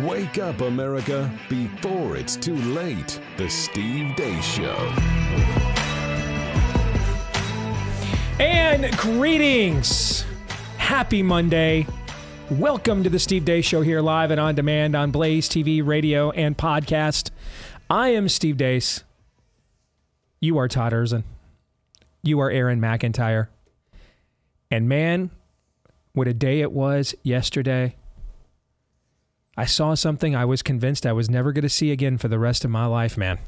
Wake up, America, before it's too late. The Steve Deace Show. And greetings. Happy Monday. Welcome to the Steve Deace Show here live and on demand on Blaze TV, radio, and podcast. I am Steve Deace. You are Todd Erzen. You are Aaron McIntyre. And man, what a day it was yesterday. I saw something I was convinced I was never going to see again for the rest of my life, man.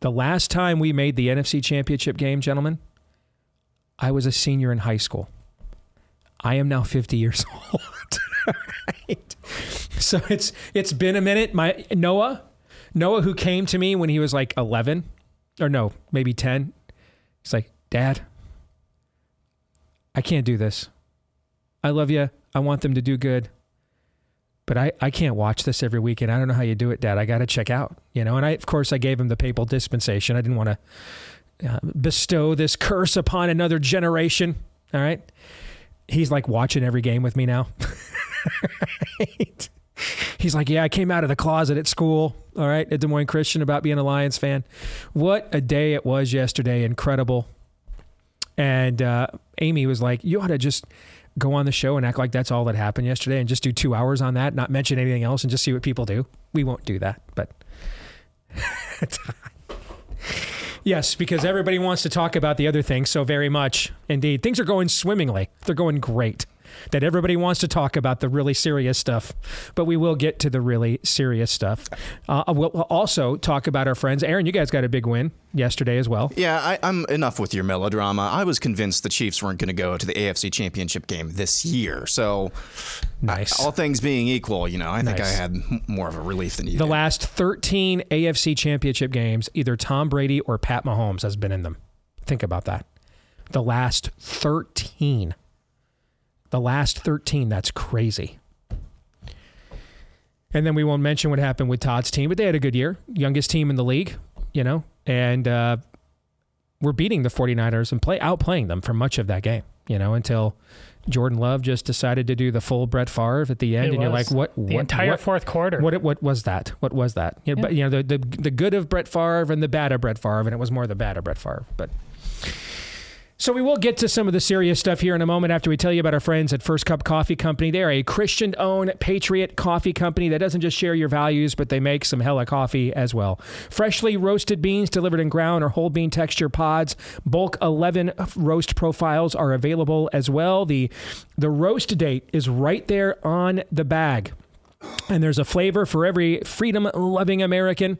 The last time we made the NFC Championship game, gentlemen, I was a senior in high school. I am now 50 years old. right? So it's it's been a minute. My Noah, Noah who came to me when he was like 11 or no, maybe 10. He's like, "Dad, I can't do this. I love you. I want them to do good. But I, I can't watch this every weekend. I don't know how you do it, Dad. I got to check out, you know. And I, of course, I gave him the papal dispensation. I didn't want to uh, bestow this curse upon another generation. All right. He's like watching every game with me now. He's like, yeah, I came out of the closet at school. All right, at Des Moines Christian about being a Lions fan. What a day it was yesterday! Incredible. And uh, Amy was like, you ought to just go on the show and act like that's all that happened yesterday and just do two hours on that, not mention anything else, and just see what people do. We won't do that, but. yes, because everybody wants to talk about the other things so very much. Indeed, things are going swimmingly. They're going great that everybody wants to talk about the really serious stuff, but we will get to the really serious stuff. Uh, we'll also talk about our friends. Aaron, you guys got a big win yesterday as well. Yeah, I, I'm enough with your melodrama. I was convinced the Chiefs weren't going to go to the AFC Championship game this year. So, nice. I, all things being equal, you know, I think nice. I had more of a relief than you. The did. last 13 AFC Championship games, either Tom Brady or Pat Mahomes has been in them. Think about that. The last 13. The last 13, that's crazy. And then we won't mention what happened with Todd's team, but they had a good year. Youngest team in the league, you know, and uh, we're beating the 49ers and play outplaying them for much of that game, you know, until Jordan Love just decided to do the full Brett Favre at the end, it and you're like, what? The what, entire what, fourth quarter. What? What was that? What was that? You know, yeah. But you know, the, the the good of Brett Favre and the bad of Brett Favre, and it was more the bad of Brett Favre. But so we will get to some of the serious stuff here in a moment after we tell you about our friends at First Cup Coffee Company. They are a Christian-owned patriot coffee company that doesn't just share your values, but they make some hella coffee as well. Freshly roasted beans delivered in ground or whole bean texture pods. Bulk 11 roast profiles are available as well. The the roast date is right there on the bag. And there's a flavor for every freedom loving American.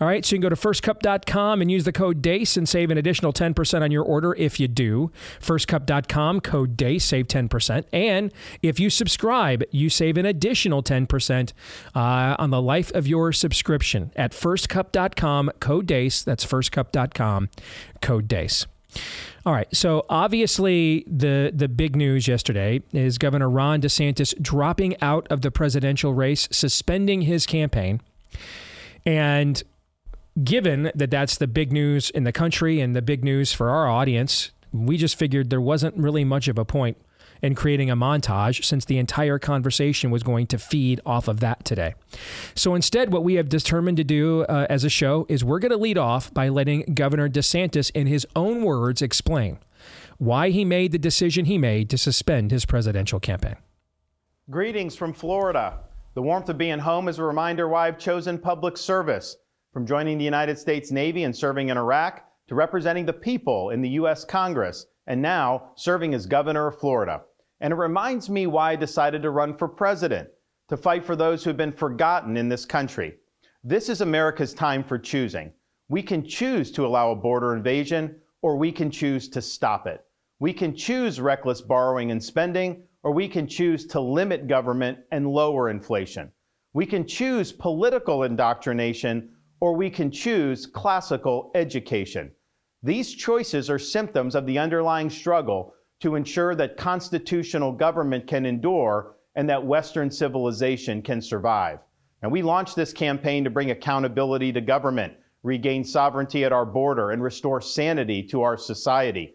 All right, so you can go to firstcup.com and use the code DEACE and save an additional 10% on your order if you do. Firstcup.com, code DEACE, save 10%. And if you subscribe, you save an additional 10% uh, on the life of your subscription at firstcup.com, code DEACE. That's firstcup.com, code DEACE. All right. So obviously, the the big news yesterday is Governor Ron DeSantis dropping out of the presidential race, suspending his campaign, and given that that's the big news in the country and the big news for our audience, we just figured there wasn't really much of a point and creating a montage since the entire conversation was going to feed off of that today. So instead, what we have determined to do uh, as a show is we're going to lead off by letting Governor DeSantis, in his own words, explain why he made the decision he made to suspend his presidential campaign. Greetings from Florida. The warmth of being home is a reminder why I've chosen public service. From joining the United States Navy and serving in Iraq to representing the people in the U.S. Congress and now serving as governor of Florida. And it reminds me why I decided to run for president to fight for those who have been forgotten in this country. This is America's time for choosing. We can choose to allow a border invasion, or we can choose to stop it. We can choose reckless borrowing and spending, or we can choose to limit government and lower inflation. We can choose political indoctrination, or we can choose classical education. These choices are symptoms of the underlying struggle to ensure that constitutional government can endure and that Western civilization can survive. And we launched this campaign to bring accountability to government, regain sovereignty at our border, and restore sanity to our society.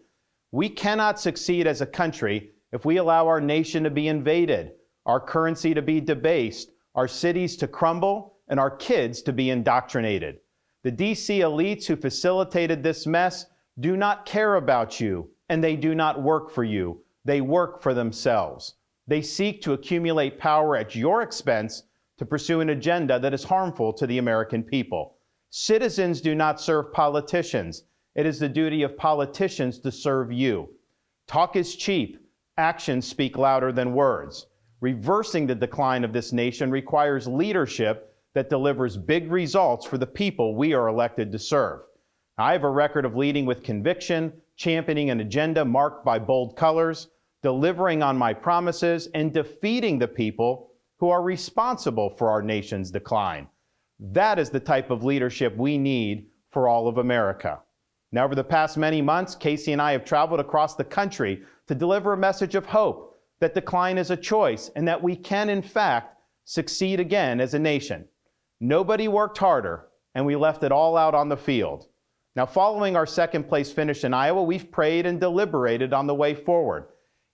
We cannot succeed as a country if we allow our nation to be invaded our currency to be debased, our cities to crumble, and our kids to be indoctrinated. The DC elites who facilitated this mess do not care about you, and they do not work for you. They work for themselves. They seek to accumulate power at your expense to pursue an agenda that is harmful to the American people. Citizens do not serve politicians. It is the duty of politicians to serve you. Talk is cheap. Actions speak louder than words. Reversing the decline of this nation requires leadership that delivers big results for the people we are elected to serve. I have a record of leading with conviction, championing an agenda marked by bold colors, delivering on my promises, and defeating the people who are responsible for our nation's decline. That is the type of leadership we need for all of America. Now, over the past many months, Casey and I have traveled across the country to deliver a message of hope that decline is a choice and that we can, in fact, succeed again as a nation. Nobody worked harder, and we left it all out on the field. Now, following our second place finish in Iowa, we've prayed and deliberated on the way forward.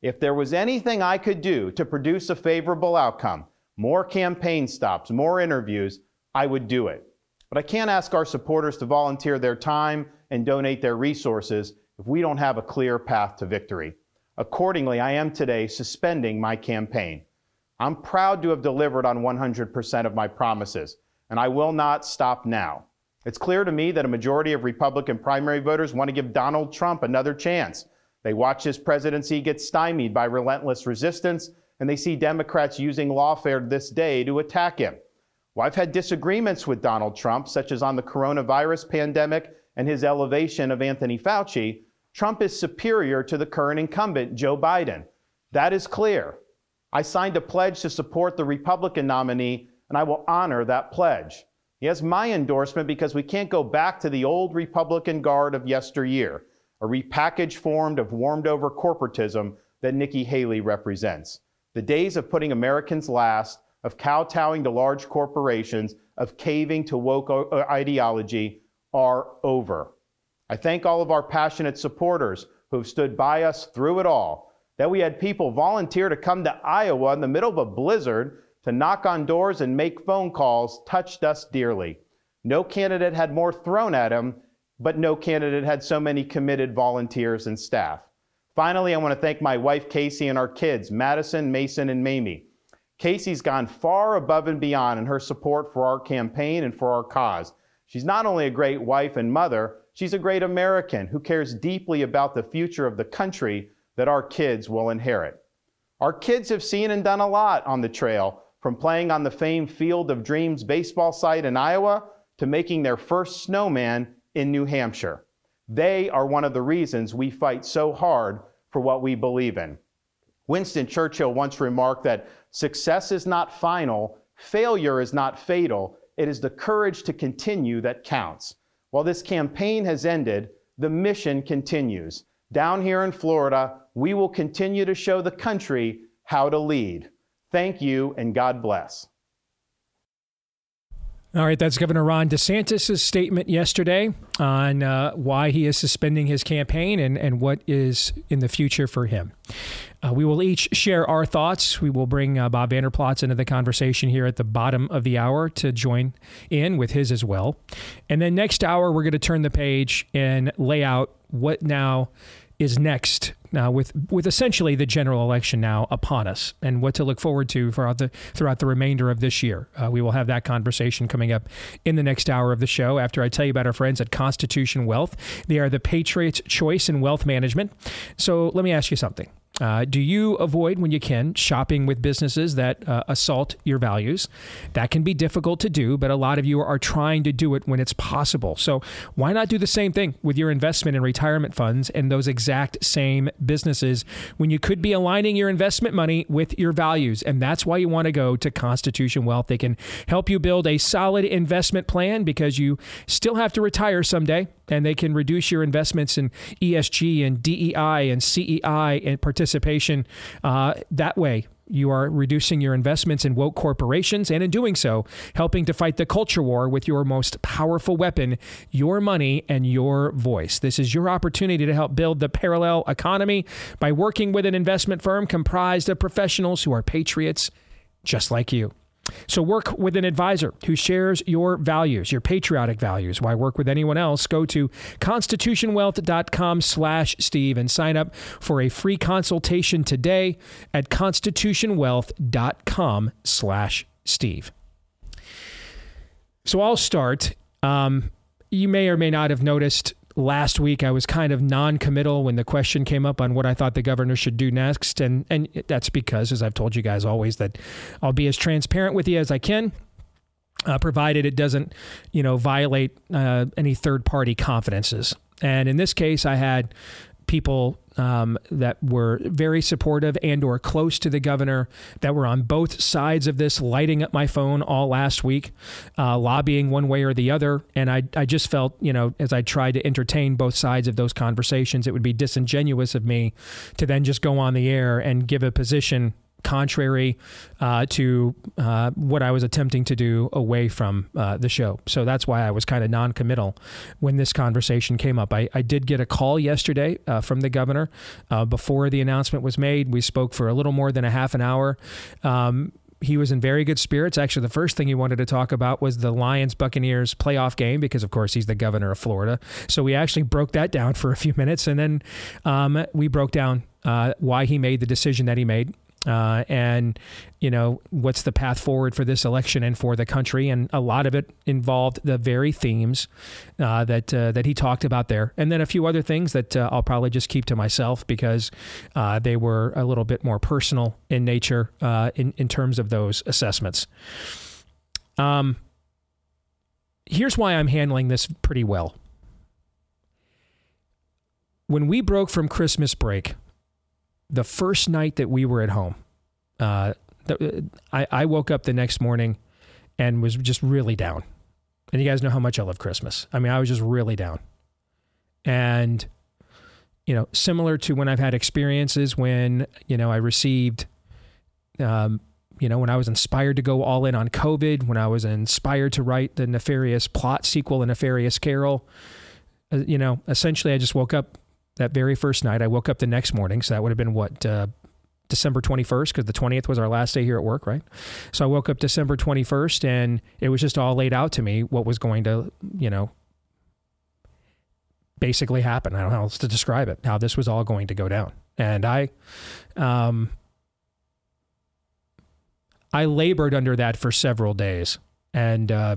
If there was anything I could do to produce a favorable outcome, more campaign stops, more interviews, I would do it. But I can't ask our supporters to volunteer their time and donate their resources if we don't have a clear path to victory. Accordingly, I am today suspending my campaign. I'm proud to have delivered on 100% of my promises, and I will not stop now. It's clear to me that a majority of Republican primary voters want to give Donald Trump another chance. They watch his presidency get stymied by relentless resistance, and they see Democrats using lawfare this day to attack him. Well, I've had disagreements with Donald Trump, such as on the coronavirus pandemic and his elevation of Anthony Fauci, Trump is superior to the current incumbent, Joe Biden. That is clear. I signed a pledge to support the Republican nominee, and I will honor that pledge. He has my endorsement because we can't go back to the old Republican guard of yesteryear, a repackaged form of warmed over corporatism that Nikki Haley represents. The days of putting Americans last, of kowtowing to large corporations, of caving to woke uh, ideology are over. I thank all of our passionate supporters who have stood by us through it all. That we had people volunteer to come to Iowa in the middle of a blizzard to knock on doors and make phone calls touched us dearly. No candidate had more thrown at him, but no candidate had so many committed volunteers and staff. Finally, I want to thank my wife Casey and our kids, Madison, Mason, and Mamie. Casey's gone far above and beyond in her support for our campaign and for our cause. She's not only a great wife and mother, she's a great American who cares deeply about the future of the country that our kids will inherit. Our kids have seen and done a lot on the trail, from playing on the famed Field of Dreams baseball site in Iowa to making their first snowman in New Hampshire. They are one of the reasons we fight so hard for what we believe in. Winston Churchill once remarked that success is not final, failure is not fatal, it is the courage to continue that counts. While this campaign has ended, the mission continues. Down here in Florida, we will continue to show the country how to lead. Thank you and God bless. All right, that's Governor Ron DeSantis' statement yesterday on uh, why he is suspending his campaign and, and what is in the future for him. Uh, we will each share our thoughts. We will bring uh, Bob Vander Plaats into the conversation here at the bottom of the hour to join in with his as well. And then next hour, we're going to turn the page and lay out what now is next uh, with with essentially the general election now upon us and what to look forward to throughout the throughout the remainder of this year. Uh, we will have that conversation coming up in the next hour of the show after I tell you about our friends at Constitution Wealth. They are the Patriots' choice in wealth management. So let me ask you something. Uh, do you avoid, when you can, shopping with businesses that uh, assault your values? That can be difficult to do, but a lot of you are trying to do it when it's possible. So, why not do the same thing with your investment and retirement funds and those exact same businesses when you could be aligning your investment money with your values? And that's why you want to go to Constitution Wealth. They can help you build a solid investment plan because you still have to retire someday and they can reduce your investments in ESG and DEI and CEI and participation uh, that way. You are reducing your investments in woke corporations, and in doing so, helping to fight the culture war with your most powerful weapon, your money and your voice. This is your opportunity to help build the parallel economy by working with an investment firm comprised of professionals who are patriots just like you. So work with an advisor who shares your values, your patriotic values. Why work with anyone else? Go to constitutionwealth.com slash Steve and sign up for a free consultation today at constitutionwealth.com slash Steve. So I'll start. Um, you may or may not have noticed last week I was kind of non-committal when the question came up on what I thought the governor should do next, and and that's because, as I've told you guys always, that I'll be as transparent with you as I can. Uh, provided it doesn't, you know, violate uh, any third-party confidences. And in this case, I had people um, that were very supportive and or close to the governor that were on both sides of this lighting up my phone all last week uh, lobbying one way or the other. And I, I just felt you know as i tried to entertain both sides of those conversations it would be disingenuous of me to then just go on the air and give a position contrary uh, to uh, what I was attempting to do away from uh, the show. So that's why I was kind of non committal when this conversation came up. I, I did get a call yesterday uh, from the governor uh, before the announcement was made. We spoke for a little more than a half an hour. Um, he was in very good spirits. Actually, the first thing he wanted to talk about was the Lions Buccaneers playoff game because, of course, he's the governor of Florida. So we actually broke that down for a few minutes, and then um, we broke down uh, why he made the decision that he made uh, and you know what's the path forward for this election and for the country? And a lot of it involved the very themes uh, that uh, that he talked about there. And then a few other things that uh, I'll probably just keep to myself because uh, they were a little bit more personal in nature uh, in in terms of those assessments. Um here's why I'm handling this pretty well. When we broke from Christmas break the first night that we were at home, uh, the, I, I woke up the next morning and was just really down. And you guys know how much I love Christmas. I mean, I was just really down. And, you know, similar to when I've had experiences when, you know, I received, um, you know, when I was inspired to go all in on COVID, when I was inspired to write the nefarious plot sequel, A Nefarious Carol, uh, you know, essentially I just woke up that very first night. I woke up the next morning, so that would have been what uh, December 21st, because the 20th was our last day here at work, right? So I woke up December 21st, and it was just all laid out to me what was going to, you know, basically happen. I don't know how else to describe it. How this was all going to go down, and I, um, I labored under that for several days, and. Uh,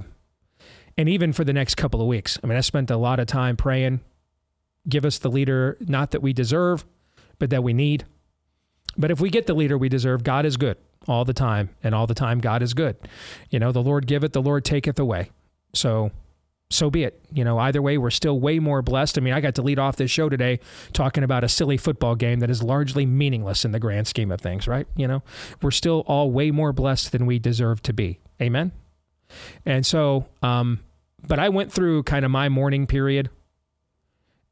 and even for the next couple of weeks. I mean, I spent a lot of time praying, give us the leader not that we deserve, but that we need. But if we get the leader we deserve, God is good all the time, and all the time God is good. You know, the Lord giveth, the Lord taketh away. So so be it. You know, either way, we're still way more blessed. I mean, I got to lead off this show today talking about a silly football game that is largely meaningless in the grand scheme of things, right? You know, we're still all way more blessed than we deserve to be. Amen. And so, um, but I went through kind of my mourning period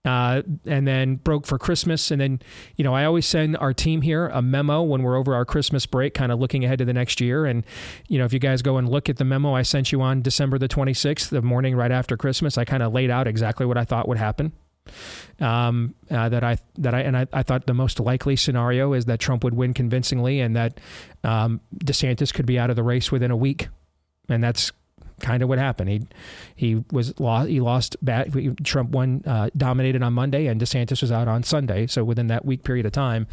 uh, and then broke for Christmas. And then, you know, I always send our team here a memo when we're over our Christmas break, kind of looking ahead to the next year. And, you know, if you guys go and look at the memo I sent you on December the 26th, the morning right after Christmas, I kind of laid out exactly what I thought would happen. Um, uh, that I that I and I, I, thought the most likely scenario is that Trump would win convincingly and that um, DeSantis could be out of the race within a week, and that's kind of what happened. He he was lost. He lost. Bad, Trump won, uh, dominated on Monday, and DeSantis was out on Sunday. So within that week period of time,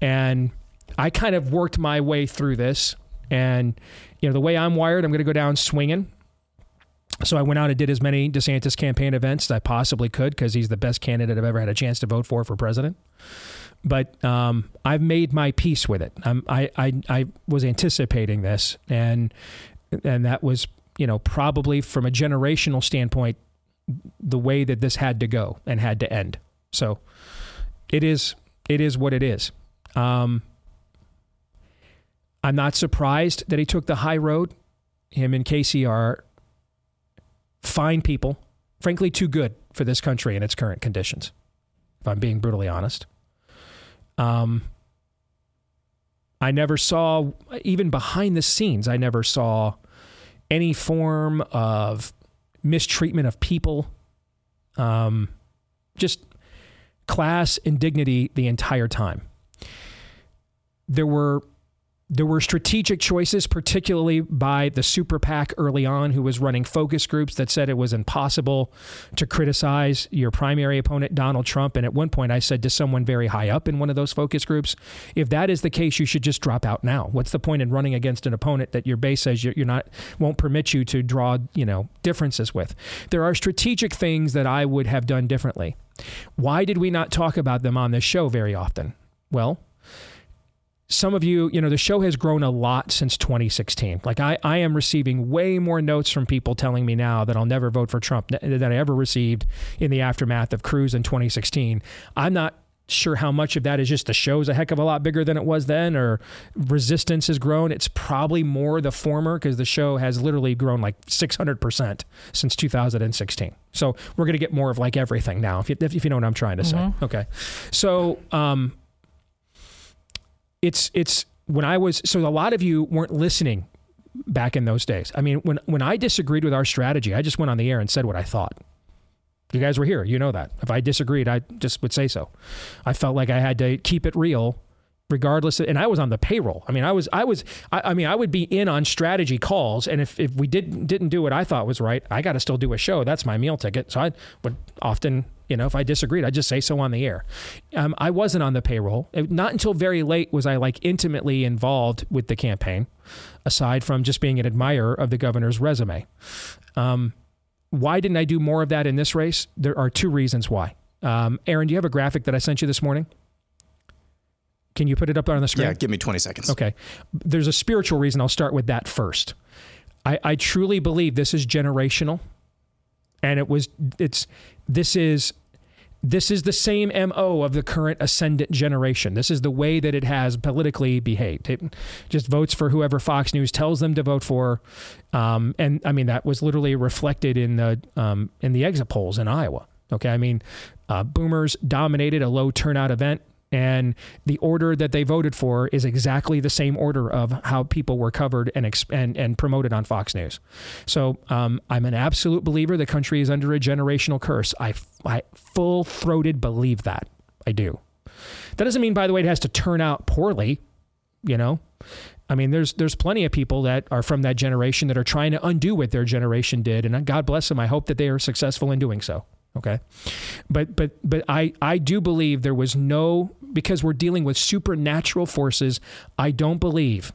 and I kind of worked my way through this. And you know the way I'm wired, I'm going to go down swinging. So I went out and did as many DeSantis campaign events as I possibly could because he's the best candidate I've ever had a chance to vote for for president. But um, I've made my peace with it. I, I I was anticipating this, and and that was you know, probably from a generational standpoint, the way that this had to go and had to end. So it is it is what it is. Um, I'm not surprised that he took the high road. Him and Casey are fine people, frankly, too good for this country in its current conditions, if I'm being brutally honest. Um, I never saw, even behind the scenes, I never saw any form of mistreatment of people, um, just class and dignity the entire time. There were there were strategic choices, particularly by the super PAC early on, who was running focus groups that said it was impossible to criticize your primary opponent, Donald Trump. And at one point, I said to someone very high up in one of those focus groups, if that is the case, you should just drop out now. What's the point in running against an opponent that your base says you're not won't permit you to draw, you know, differences with? There are strategic things that I would have done differently. Why did we not talk about them on this show very often? Well, some of you, you know, the show has grown a lot since 2016. Like I, I am receiving way more notes from people telling me now that I'll never vote for Trump than I ever received in the aftermath of Cruz in 2016. I'm not sure how much of that is just the show's a heck of a lot bigger than it was then or resistance has grown. It's probably more the former because the show has literally grown like 600% since 2016. So we're going to get more of like everything now, if you, if you know what I'm trying to mm-hmm. say. Okay. So, um, it's it's when I was so a lot of you weren't listening back in those days. I mean, when when I disagreed with our strategy, I just went on the air and said what I thought. You guys were here, you know that. If I disagreed, I just would say so. I felt like I had to keep it real regardless of, and I was on the payroll. I mean, I was I was I, I mean, I would be in on strategy calls and if if we didn't didn't do what I thought was right, I got to still do a show. That's my meal ticket. So I would often you know, if I disagreed, I'd just say so on the air. Um, I wasn't on the payroll. Not until very late was I like intimately involved with the campaign, aside from just being an admirer of the governor's resume. Um, why didn't I do more of that in this race? There are two reasons why. Um, Aaron, do you have a graphic that I sent you this morning? Can you put it up there on the screen? Yeah, give me 20 seconds. Okay. There's a spiritual reason. I'll start with that first. I, I truly believe this is generational and it was it's this is this is the same MO of the current ascendant generation. This is the way that it has politically behaved. It just votes for whoever Fox News tells them to vote for, um, and I mean that was literally reflected in the um, in the exit polls in Iowa. Okay, I mean, uh, Boomers dominated a low turnout event and the order that they voted for is exactly the same order of how people were covered and and, and promoted on Fox News. So um, I'm an absolute believer the country is under a generational curse. I, I full throated believe that. I do. That doesn't mean, by the way, it has to turn out poorly. You know, I mean, there's there's plenty of people that are from that generation that are trying to undo what their generation did, and God bless them. I hope that they are successful in doing so. Okay. But but but I I do believe there was no because we're dealing with supernatural forces, I don't believe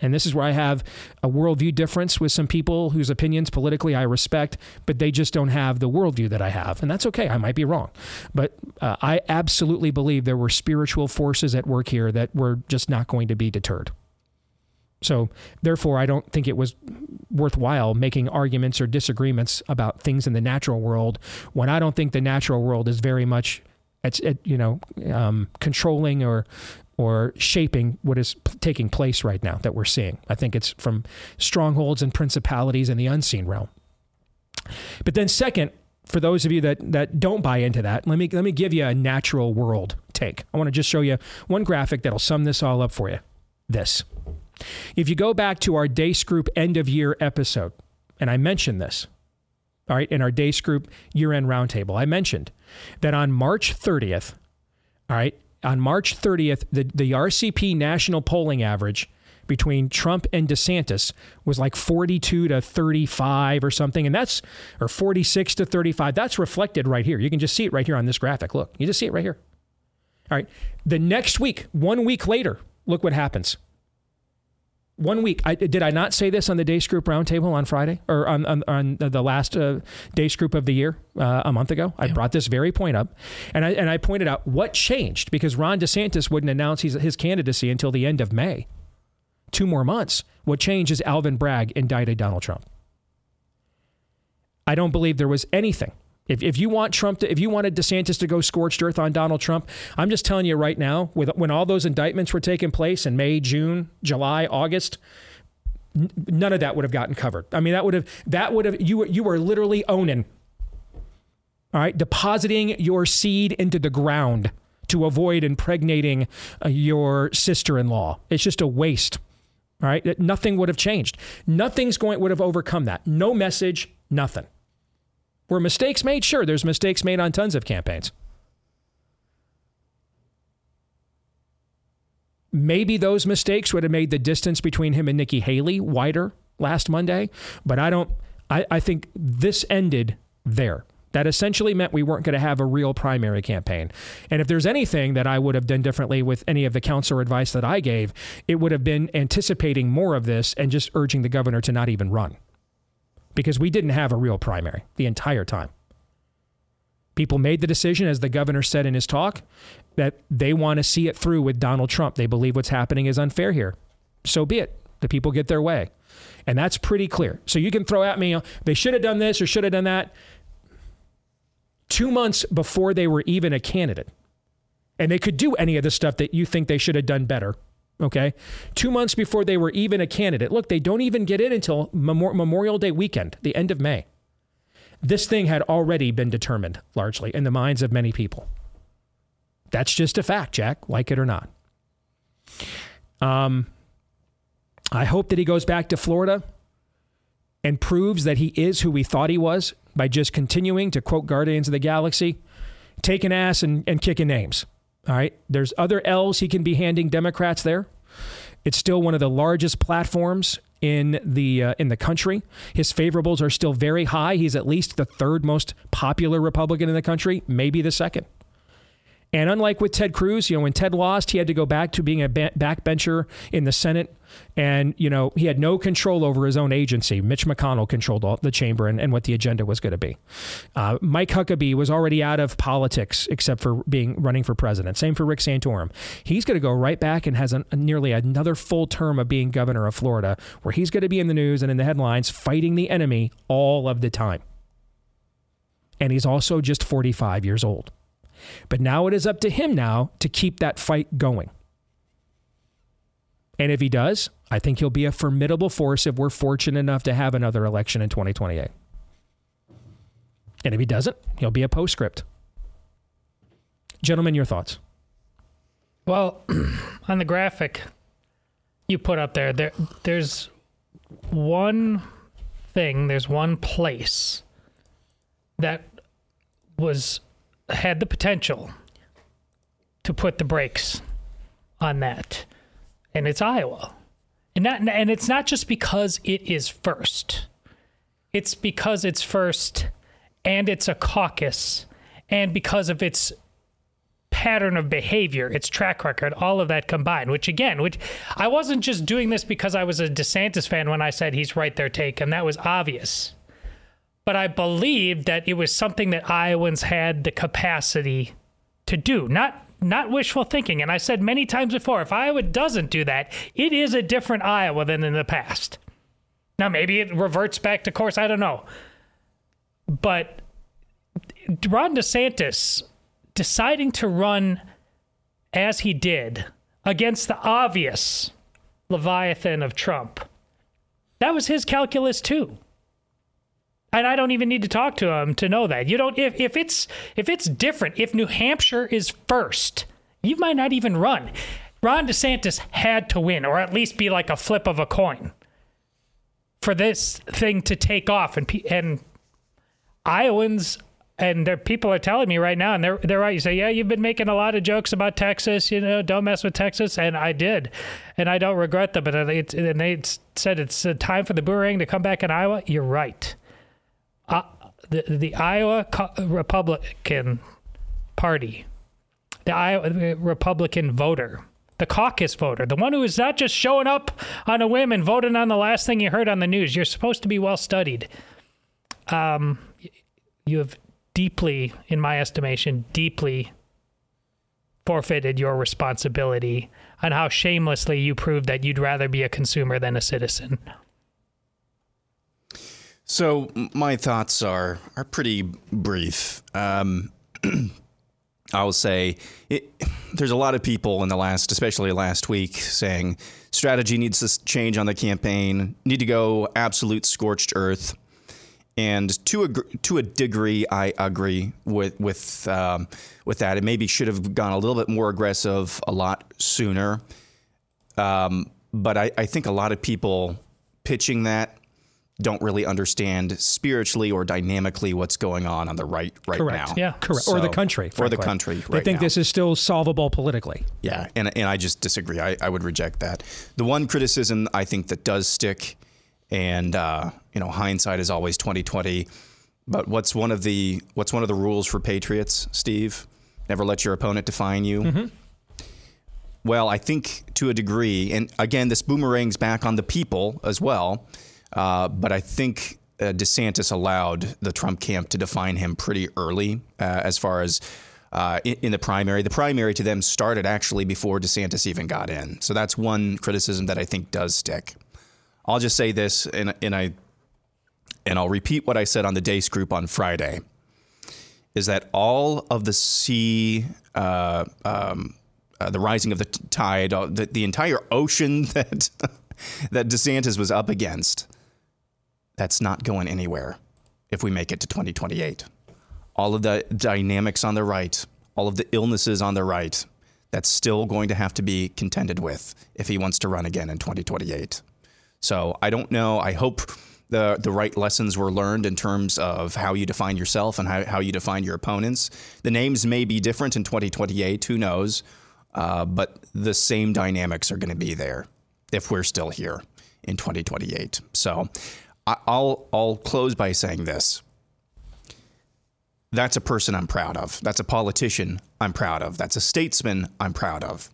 and this is where I have a worldview difference with some people whose opinions politically I respect, but they just don't have the worldview that I have. And that's okay. I might be wrong. But uh, I absolutely believe there were spiritual forces at work here that were just not going to be deterred. So, therefore, I don't think it was worthwhile making arguments or disagreements about things in the natural world when I don't think the natural world is very much, at, at you know, um, controlling or or shaping what is p- taking place right now that we're seeing. I think it's from strongholds and principalities in the unseen realm. But then, second, for those of you that that don't buy into that, let me let me give you a natural world take. I want to just show you one graphic that'll sum this all up for you. This. If you go back to our Deace Group end of year episode, and I mentioned this, all right, in our Deace Group year end roundtable, I mentioned that on March 30th, all right, on March 30th, the, the RCP national polling average between Trump and DeSantis was like 42 to 35 or something. And that's, or 46 to 35. That's reflected right here. You can just see it right here on this graphic. Look, you just see it right here. All right. The next week, one week later, look what happens one week. I, did I not say this on the Deace Group Roundtable on Friday or on, on, on the last uh, Deace Group of the year uh, a month ago? I brought this very point up, and I and I pointed out what changed because Ron DeSantis wouldn't announce his, his candidacy until the end of May. Two more months. What changed is Alvin Bragg indicted Donald Trump. I don't believe there was anything if, if you want Trump to, if you wanted DeSantis to go scorched earth on Donald Trump, I'm just telling you right now, with when all those indictments were taking place in May, June, July, August, n- none of that would have gotten covered. I mean, that would have that would have you you were literally owning, all right, depositing your seed into the ground to avoid impregnating uh, your sister-in-law. It's just a waste. All right, nothing would have changed. Nothing's going would have overcome that. No message, nothing. Were mistakes made? Sure, there's mistakes made on tons of campaigns. maybe those mistakes would have made the distance between him and Nikki Haley wider last Monday. But I don't. I, I think this ended there. That essentially meant we weren't going to have a real primary campaign. And if there's anything that I would have done differently with any of the counsel advice that I gave, it would have been anticipating more of this and just urging the governor to not even run. Because we didn't have a real primary the entire time. People made the decision, as the governor said in his talk, that they want to see it through with Donald Trump. They believe what's happening is unfair here. So be it. The people get their way. And that's pretty clear. So you can throw at me, they should have done this or should have done that. Two months before they were even a candidate. And they could do any of the stuff that you think they should have done better. Okay. Two months before they were even a candidate. Look, they don't even get in until Memorial Day weekend, the end of May. This thing had already been determined largely in the minds of many people. That's just a fact, Jack, like it or not. Um, I hope that he goes back to Florida and proves that he is who we thought he was by just continuing to quote Guardians of the Galaxy, taking ass and, and kicking names. All right. There's other L's he can be handing Democrats there. It's still one of the largest platforms in the uh, in the country. His favorables are still very high. He's at least the third most popular Republican in the country, maybe the second. And unlike with Ted Cruz, you know, when Ted lost, he had to go back to being a backbencher in the Senate. And, you know, he had no control over his own agency. Mitch McConnell controlled all, the chamber and, and what the agenda was going to be. Uh, Mike Huckabee was already out of politics except for being running for president. Same for Rick Santorum. He's going to go right back and has nearly another full term of being governor of Florida, where he's going to be in the news and in the headlines fighting the enemy all of the time. And he's also just 45 years old. But now it is up to him now to keep that fight going. And if he does, I think he'll be a formidable force if we're fortunate enough to have another election in 2028. And if he doesn't, he'll be a postscript. Gentlemen, your thoughts? Well, on the graphic you put up there, there there's one thing, there's one place that was had the potential to put the brakes on that, and it's Iowa. And not, and it's not just because it is first. It's because it's first and it's a caucus and because of its pattern of behavior, its track record, all of that combined, which again, which I wasn't just doing this because I was a DeSantis fan when I said he's right there take, and that was obvious but I believed that it was something that Iowans had the capacity to do, not not wishful thinking. And I said many times before, if Iowa doesn't do that, it is a different Iowa than in the past. Now maybe it reverts back to course, I don't know. But Ron DeSantis deciding to run as he did against the obvious Leviathan of Trump. That was his calculus too and I don't even need to talk to him to know that. You don't if, if it's if it's different, if New Hampshire is first, you might not even run. Ron DeSantis had to win, or at least be like a flip of a coin for this thing to take off. And and Iowans and there, people are telling me right now, and they're they're right. You say, yeah, you've been making a lot of jokes about Texas. You know, don't mess with Texas, and I did, and I don't regret them. But and they said it's time for the boomerang to come back in Iowa. You're right the the Iowa Republican Party, the Iowa Republican voter, the caucus voter, the one who is not just showing up on a whim and voting on the last thing you heard on the news. You're supposed to be well studied. Um, you have deeply, in my estimation, deeply forfeited your responsibility on how shamelessly you proved that you'd rather be a consumer than a citizen. So my thoughts are are pretty brief. Um, I'll say it, there's a lot of people in the last, especially last week, saying strategy needs to change on the campaign, need to go absolute scorched earth. And to a to a degree, I agree with with um, with that. It maybe should have gone a little bit more aggressive a lot sooner. Um, but I, I think a lot of people pitching that don't really understand spiritually or dynamically what's going on on the right right Correct. now. Yeah. Correct. or the So- country. or the frankly. country. They think now. this is still solvable politically. Yeah, and and I just disagree. I, I would reject that. The one criticism I think that does stick, and uh, you know, hindsight is always twenty twenty. But what's one of the what's one of the rules for Patriots, Steve? Never let your opponent define you. Well, I think to a degree, and again, this boomerangs back on the people as well. Uh, but I think uh, DeSantis allowed the Trump camp to define him pretty early, uh, as far as uh, in, in the primary. The primary to them started actually before DeSantis even got in. So that's one criticism that I think does stick. I'll just say this, and, and I and I'll repeat what I said on the Deace group on Friday. Is that all of the sea, uh, um, uh, the rising of the tide, the, the entire ocean that that DeSantis was up against, that's not going anywhere if we make it to 2028. All of the dynamics on the right, all of the illnesses on the right, that's still going to have to be contended with if he wants to run again in 2028. So I don't know. I hope the the right lessons were learned in terms of how you define yourself and how, how you define your opponents. The names may be different in 2028. Who knows? Uh, but the same dynamics are going to be there if we're still here in 2028. So I'll I'll close by saying this. That's a person I'm proud of. That's a politician I'm proud of. That's a statesman I'm proud of.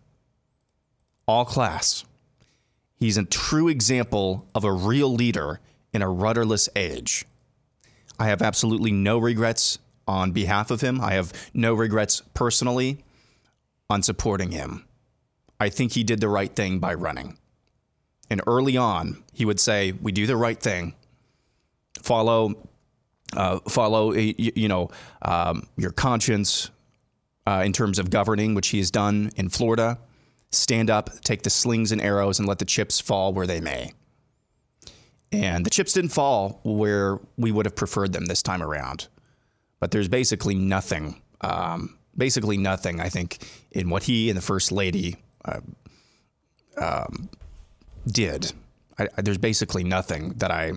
All class. He's a true example of a real leader in a rudderless age. I have absolutely no regrets on behalf of him. I have no regrets personally on supporting him. I think he did the right thing by running. And early on, he would say, "We do the right thing. Follow, uh, follow, uh, y- you know, um, your conscience uh, in terms of governing, which he has done in Florida. Stand up, take the slings and arrows, and let the chips fall where they may." And the chips didn't fall where we would have preferred them this time around. But there's basically nothing, um, basically nothing, I think, in what he and the First Lady uh, um, did. I, I, there's basically nothing that I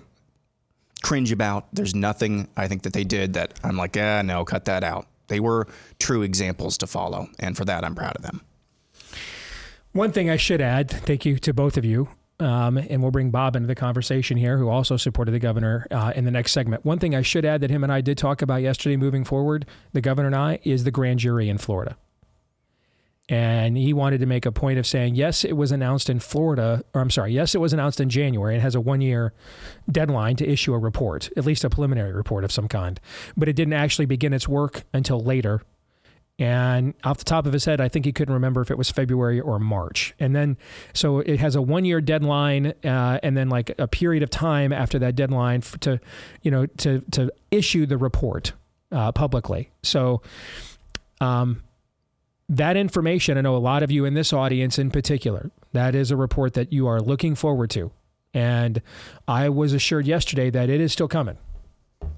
cringe about. There's nothing I think that they did that I'm like, ah, no, cut that out. They were true examples to follow. And for that, I'm proud of them. One thing I should add, thank you to both of you, um, and we'll bring Bob into the conversation here, who also supported the governor uh, in the next segment. One thing I should add that him and I did talk about yesterday moving forward, the governor and I, is the grand jury in Florida. And he wanted to make a point of saying, yes, it was announced in Florida, or I'm sorry, yes, it was announced in January. It has a one year deadline to issue a report, at least a preliminary report of some kind. But it didn't actually begin its work until later and off the top of his head, I think he couldn't remember if it was February or March. And then, so it has a one year deadline, uh, and then like a period of time after that deadline to, you know, to to issue the report uh, publicly. So, um, that information, I know a lot of you in this audience in particular, that is a report that you are looking forward to, and I was assured yesterday that it is still coming,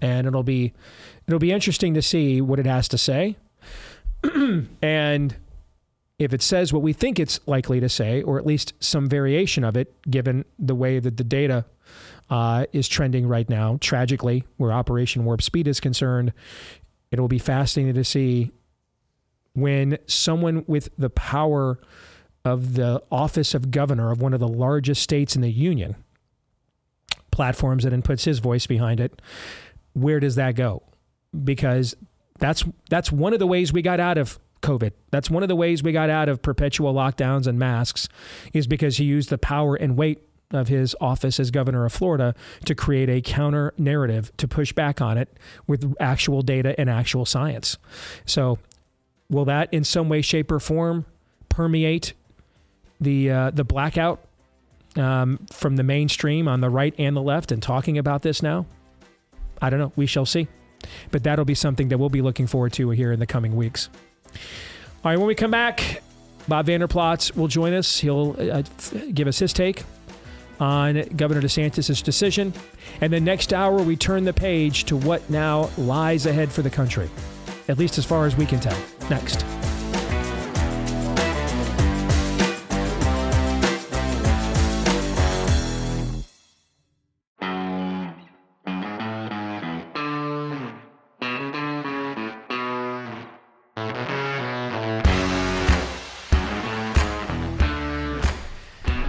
and it'll be it'll be interesting to see what it has to say. and if it says what we think it's likely to say, or at least some variation of it, given the way that the data uh, is trending right now, tragically, where Operation Warp Speed is concerned, it will be fascinating to see when someone with the power of the office of governor of one of the largest states in the union platforms it and puts his voice behind it, where does that go? Because that's that's one of the ways we got out of COVID. That's one of the ways we got out of perpetual lockdowns and masks is because he used the power and weight of his office as governor of Florida to create a counter narrative to push back on it with actual data and actual science. So, will that in some way, shape, or form permeate the uh, the blackout um, from the mainstream on the right and the left and talking about this now? I don't know. We shall see. But that'll be something that we'll be looking forward to here in the coming weeks. All right, when we come back, Bob Vander Plaats will join us. He'll uh, give us his take on Governor DeSantis' decision. And then next hour, we turn the page to what now lies ahead for the country, at least as far as we can tell. Next.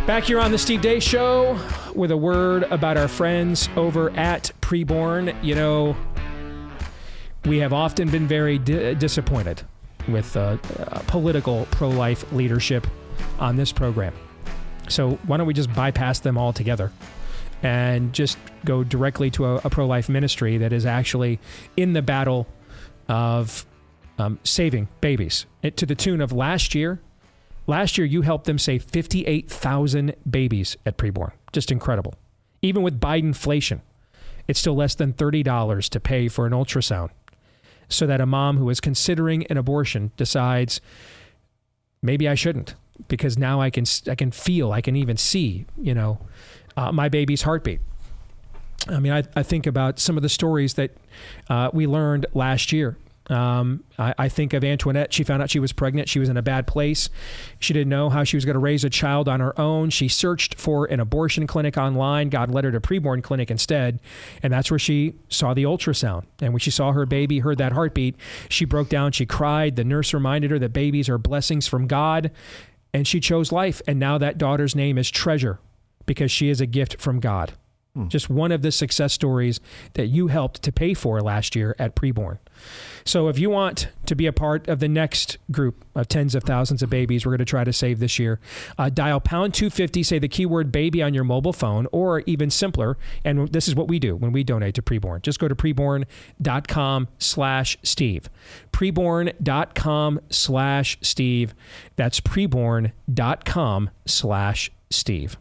Back here on the Steve Deace Show with a word about our friends over at Preborn. You know, we have often been very di- disappointed with uh, uh, political pro life leadership on this program. So why don't we just bypass them altogether and just go directly to a, a pro life ministry that is actually in the battle of um, saving babies it, to the tune of last year? Last year, you helped them save 58,000 babies at preborn. Just incredible. Even with Biden inflation, it's still less than $30 to pay for an ultrasound. So that a mom who is considering an abortion decides, maybe I shouldn't, because now I can I can feel, I can even see, you know, uh, my baby's heartbeat. I mean, I, I think about some of the stories that uh, we learned last year um, I, I, think of Antoinette. She found out she was pregnant. She was in a bad place. She didn't know how she was going to raise a child on her own. She searched for an abortion clinic online. God led her to preborn clinic instead, and that's where she saw the ultrasound. And when she saw her baby, heard that heartbeat, she broke down. She cried. The nurse reminded her that babies are blessings from God, and she chose life. And now that daughter's name is Treasure because she is a gift from God. Hmm. Just one of the success stories that you helped to pay for last year at preborn. So if you want to be a part of the next group of tens of thousands of babies we're going to try to save this year, uh, dial pound 250, say the keyword baby on your mobile phone, or even simpler, and this is what we do when we donate to preborn. Just go to preborn.com slash Steve. Preborn.com slash Steve. That's preborn.com slash Steve.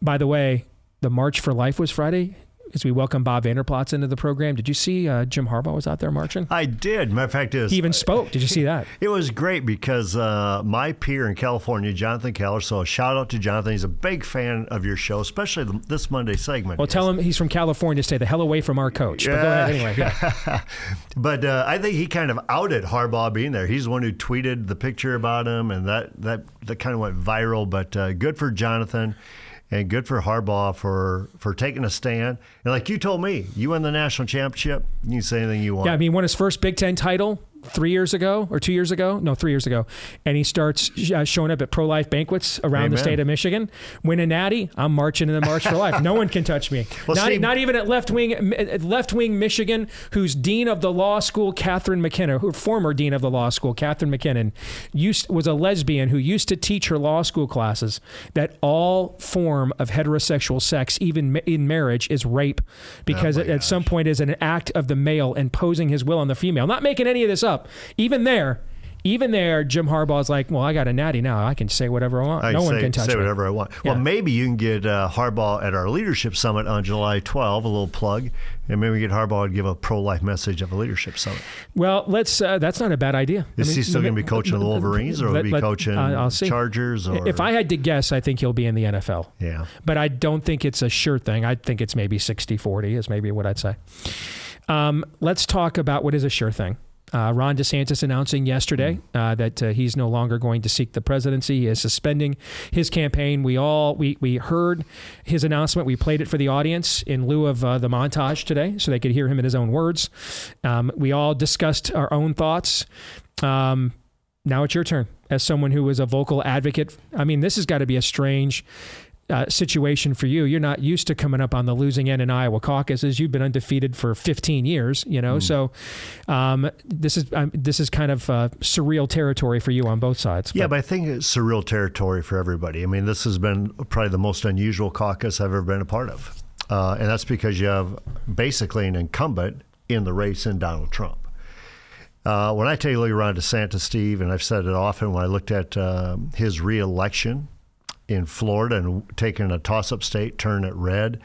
By the way, the March for Life was Friday as we welcome Bob Vander Plaats into the program. Did you see uh, Jim Harbaugh was out there marching? I did. Matter of fact, is he even spoke. Did you see that? it was great because uh, my peer in California, Jonathan Keller. So a shout out to Jonathan. He's a big fan of your show, especially the, this Monday segment. Well, tell him he's from California. Stay the hell away from our coach. Yeah. But go ahead anyway. Yeah. but uh, I think he kind of outed Harbaugh being there. He's the one who tweeted the picture about him, and that that that kind of went viral. But uh, good for Jonathan and good for Harbaugh for for taking a stand. And like you told me, you won the national championship. You can say anything you want. Yeah, I mean, won his first Big Ten title three years ago or two years ago. No, three years ago. And he starts uh, showing up at pro life banquets around Amen. the state of Michigan. Win a natty, I'm marching in the March for Life. No one can touch me. Well, not, see, not even at left wing, left wing Michigan, who's dean of the law school, Catharine MacKinnon, who former dean of the law school, Catharine MacKinnon, used was a lesbian who used to teach her law school classes that all form of heterosexual sex, even in marriage, is rape because oh at some point is an act of the male imposing his will on the female. Not making any of this up. Even there, even there, Jim Harbaugh's like, well, I got a natty now. I can say whatever I want. I no say, one can touch say me. whatever I want. Yeah. Well, maybe you can get uh, Harbaugh at our leadership summit on July 12. A little plug, and maybe we get Harbaugh to give a pro-life message of a leadership summit. Well, let's. Uh, that's not a bad idea. Is I mean, he still going to be coaching the Wolverines, or will he be coaching uh. Chargers? Or? If I had to guess, I think he'll be in the NFL. Yeah, but I don't think it's a sure thing. I think it's maybe 60-40 is maybe what I'd say. Um, let's talk about what is a sure thing. Uh, Ron DeSantis announcing yesterday mm. uh, that uh, he's no longer going to seek the presidency. He is suspending his campaign. We all we we heard his announcement. We played it for the audience in lieu of uh, the montage today, so they could hear him in his own words. Um, we all discussed our own thoughts. Um, now it's your turn as someone who was a vocal advocate. I mean, this has got to be a strange uh, situation for you. You're not used to coming up on the losing end in Iowa caucuses. You've been undefeated for 15 years, you know. Mm. So um, this is um, this is kind of uh, surreal territory for you on both sides. Yeah, but, but I think it's surreal territory for everybody. I mean, this has been probably the most unusual caucus I've ever been a part of, uh, and that's because you have basically an incumbent in the race in Donald Trump. Uh, when I take a look around DeSantis, Steve, and I've said it often when I looked at uh, his reelection in Florida and taking a toss up state, turn it red,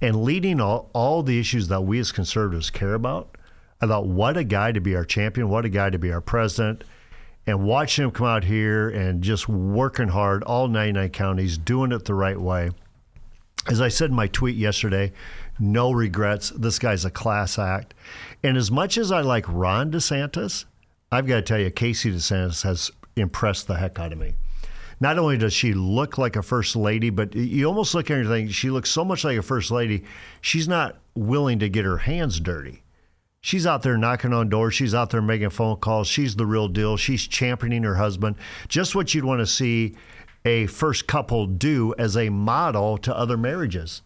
and leading all, all the issues that we as conservatives care about. I thought, what a guy to be our champion, what a guy to be our president. And watching him come out here and just working hard, all 99 counties, doing it the right way. As I said in my tweet yesterday, no regrets. This guy's a class act. And as much as I like Ron DeSantis, I've got to tell you, Casey DeSantis has impressed the heck out of me not only does she look like a first lady, but you almost look at her and think she looks so much like a first lady. She's not willing to get her hands dirty. She's out there knocking on doors. She's out there making phone calls. She's the real deal. She's championing her husband. Just what you'd want to see a first couple do as a model to other marriages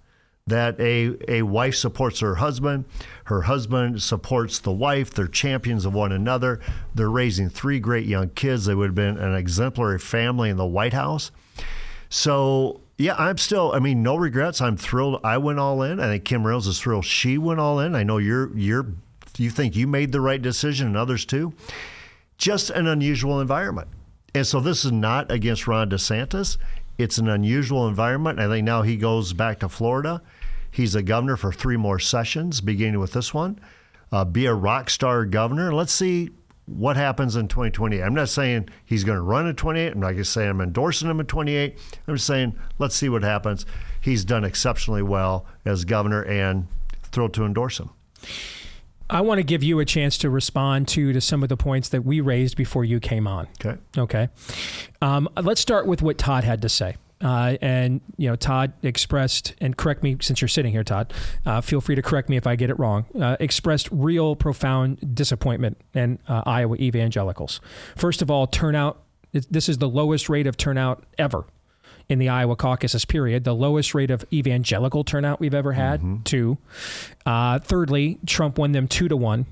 that a, a wife supports her husband, her husband supports the wife, they're champions of one another. They're raising three great young kids. They would have been an exemplary family in the White House. So, yeah, I'm still, I mean, no regrets. I'm thrilled I went all in. I think Kim Reynolds is thrilled she went all in. I know you're, you're, you think you made the right decision and others too. Just an unusual environment. And so this is not against Ron DeSantis. It's an unusual environment. I think now he goes back to Florida He's a governor for three more sessions, beginning with this one. Uh, be a rock star governor. Let's see what happens in 2028. I'm not saying he's going to run in 28. I'm not going to say I'm endorsing him in 28. I'm just saying let's see what happens. He's done exceptionally well as governor and thrilled to endorse him. I want to give you a chance to respond to to some of the points that we raised before you came on. Okay. Okay. Um, let's start with what Todd had to say. Uh, and you know, Todd expressed, and correct me since you're sitting here, Todd. Uh, feel free to correct me if I get it wrong. Uh, expressed real profound disappointment in uh, Iowa evangelicals. First of all, turnout. This is the lowest rate of turnout ever in the Iowa caucuses period, the lowest rate of evangelical turnout we've ever had. Mm-hmm. Two. Uh, thirdly, Trump won them two to one.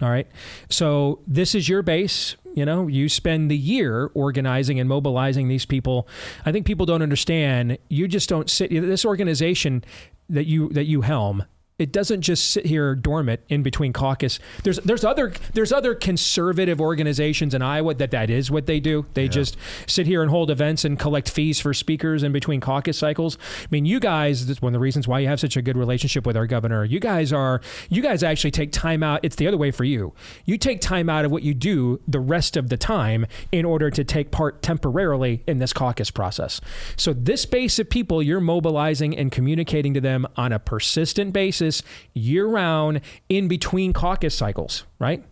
All right. So this is your base. You know, you spend the year organizing and mobilizing these people. I think people don't understand. You just don't sit. This organization that you that you helm it doesn't just sit here dormant in between caucus. There's there's other there's other conservative organizations in Iowa that that is what they do. They yeah. just sit here and hold events and collect fees for speakers in between caucus cycles. I mean, you guys. That's one of the reasons why you have such a good relationship with our governor. You guys are you guys actually take time out. It's the other way for you. You take time out of what you do the rest of the time in order to take part temporarily in this caucus process. So this base of people you're mobilizing and communicating to them on a persistent basis year round in between caucus cycles, right?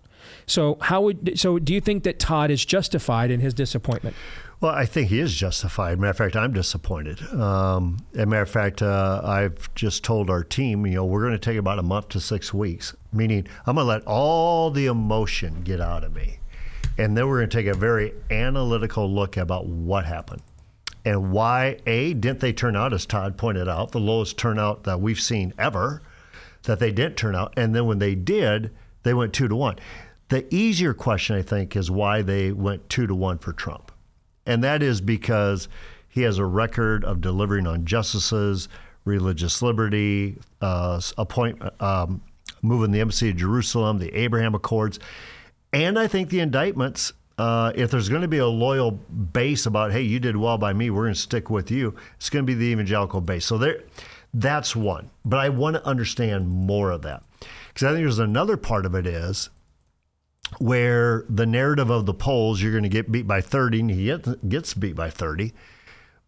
So how would so do you think that Todd is justified in his disappointment? Well, I think he is justified. Matter of fact, I'm disappointed. Um, as a matter of fact, uh, I've just told our team, you know, we're going to take about a month to six weeks, meaning I'm going to let all the emotion get out of me. And then we're going to take a very analytical look about what happened and why, A, didn't they turn out, as Todd pointed out, the lowest turnout that we've seen ever that they didn't turn out. And then when they did, they went two to one. The easier question, I think, is why they went two to one for Trump. And that is because he has a record of delivering on justices, religious liberty, uh, appoint, um, moving the embassy to Jerusalem, the Abraham Accords. And I think the indictments, uh, if there's going to be a loyal base about, hey, you did well by me, we're going to stick with you, it's going to be the evangelical base. So there, that's one. But I want to understand more of that. Because I think there's another part of it is where the narrative of the polls, you're going to get beat by 30, and he gets beat by 30.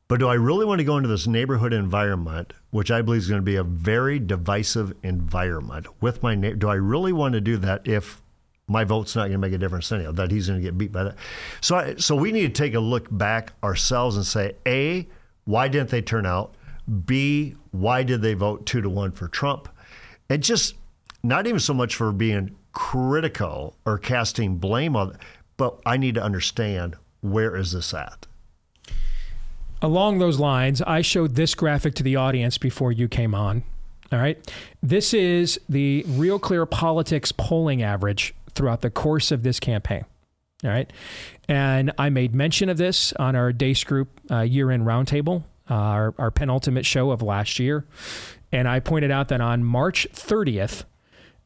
But do I really want to go into this neighborhood environment, which I believe is going to be a very divisive environment with my do I really want to do that if my vote's not going to make a difference anyhow, that he's going to get beat by that. So, I, so we need to take a look back ourselves and say, A, why didn't they turn out? B, why did they vote two to one for Trump? And just not even so much for being critical or casting blame on, but I need to understand where is this at. Along those lines, I showed this graphic to the audience before you came on. All right. This is the Real Clear Politics polling average throughout the course of this campaign. All right. And I made mention of this on our Deace Group uh, year end roundtable our, our penultimate show of last year. And I pointed out that on March 30th,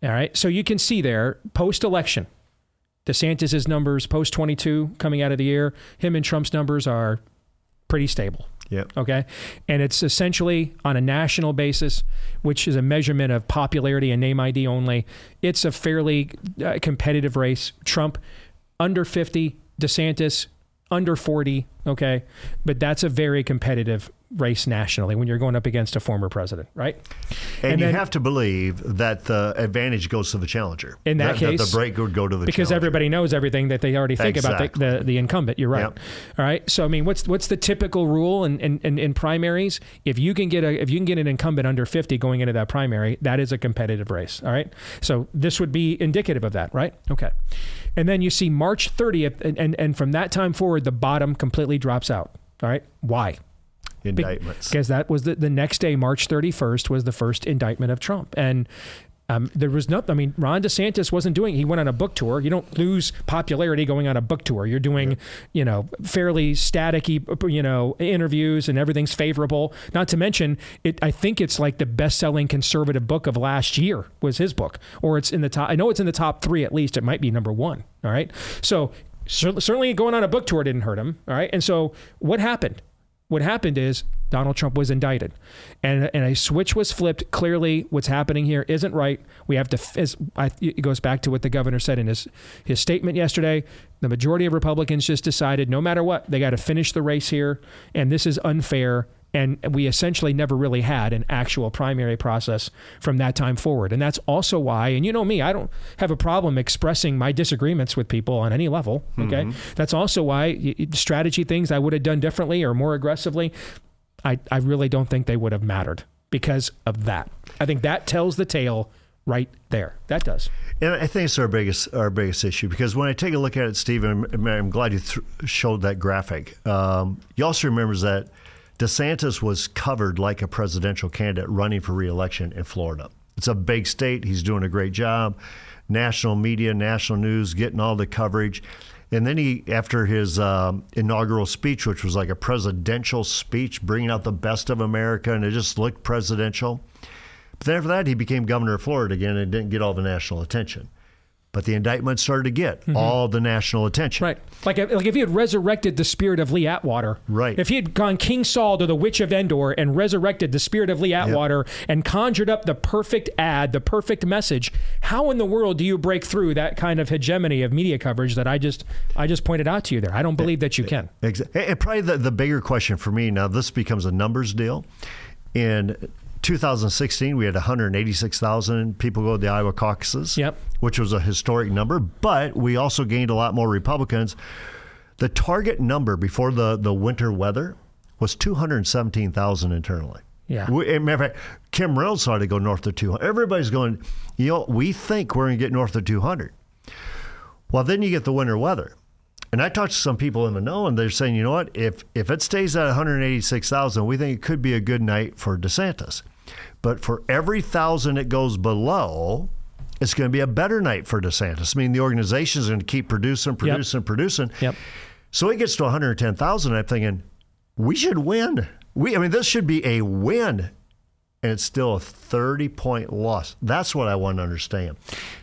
all right, so you can see there, post election, DeSantis's numbers post 22 coming out of the year, him and Trump's numbers are pretty stable. Yeah. Okay. And it's essentially on a national basis, which is a measurement of popularity and name ID only. It's a fairly uh, competitive race. Trump under 50, DeSantis under 40, okay? But that's a very competitive race nationally when you're going up against a former president, right? And, and you then, have to believe that the advantage goes to the challenger. In that, that case, that the break would go to the because challenger. everybody knows everything that they already think exactly. about the, the, the, incumbent. You're right. Yep. All right. So I mean, what's what's the typical rule in, in, in, in primaries? If you can get a if you can get an incumbent under 50 going into that primary, that is a competitive race. All right. So this would be indicative of that, right? Okay. And then you see March 30th, and, and, and from that time forward, the bottom completely drops out. All right. Why? Indictments. Because that was the, the next day, March 31st, was the first indictment of Trump. And um, there was no, I mean, Ron DeSantis wasn't doing, he went on a book tour. You don't lose popularity going on a book tour. You're doing, yeah. you know, fairly static, you know, interviews and everything's favorable. Not to mention, it. I think it's like the best selling conservative book of last year was his book, or it's in the top, I know it's in the top three at least. It might be number one. All right. So certainly going on a book tour didn't hurt him. All right. And so what happened? What happened is Donald Trump was indicted, and and a switch was flipped. Clearly, what's happening here isn't right. We have to. As I, it goes back to what the governor said in his his statement yesterday. The majority of Republicans just decided, no matter what, they got to finish the race here, and this is unfair. And we essentially never really had an actual primary process from that time forward. And that's also why, and you know me, I don't have a problem expressing my disagreements with people on any level. Okay. Mm-hmm. That's also why strategy things I would have done differently or more aggressively. I, I really don't think they would have mattered because of that. I think that tells the tale right there. That does. And I think it's our biggest our biggest issue because when I take a look at it, Stephen, I'm, I'm glad you th- showed that graphic. Um, you also remembers that DeSantis was covered like a presidential candidate running for reelection in Florida. It's a big state. He's doing a great job. National media, national news, getting all the coverage. And then he, after his um, inaugural speech, which was like a presidential speech, bringing out the best of America, and it just looked presidential. But then after that, he became governor of Florida again and didn't get all the national attention but the indictment started to get mm-hmm. all the national attention. Right. Like, like if he had resurrected the spirit of Lee Atwater. Right. If he had gone King Saul to the Witch of Endor and resurrected the spirit of Lee Atwater yep. and conjured up the perfect ad, the perfect message, how in the world do you break through that kind of hegemony of media coverage that I just I just pointed out to you there? I don't believe that you can. Exactly. And probably the, the bigger question for me now, this becomes a numbers deal. In 2016, we had 186,000 people go to the Iowa caucuses, yep. which was a historic number, but we also gained a lot more Republicans. The target number before the, the winter weather was 217,000 internally. Yeah. We, matter of fact, Kim Reynolds started to go north of 200. Everybody's going, you know, we think we're going to get north of 200. Well, then you get the winter weather. And I talked to some people in the know, and they're saying, you know what? If if it stays at 186,000, we think it could be a good night for DeSantis. But for every thousand it goes below, it's going to be a better night for DeSantis. I mean, the organization is going to keep producing, producing, yep. producing. Yep. So it gets to 110,000. I'm thinking, we should win. We, I mean, this should be a win. And it's still a 30 point loss. That's what I want to understand.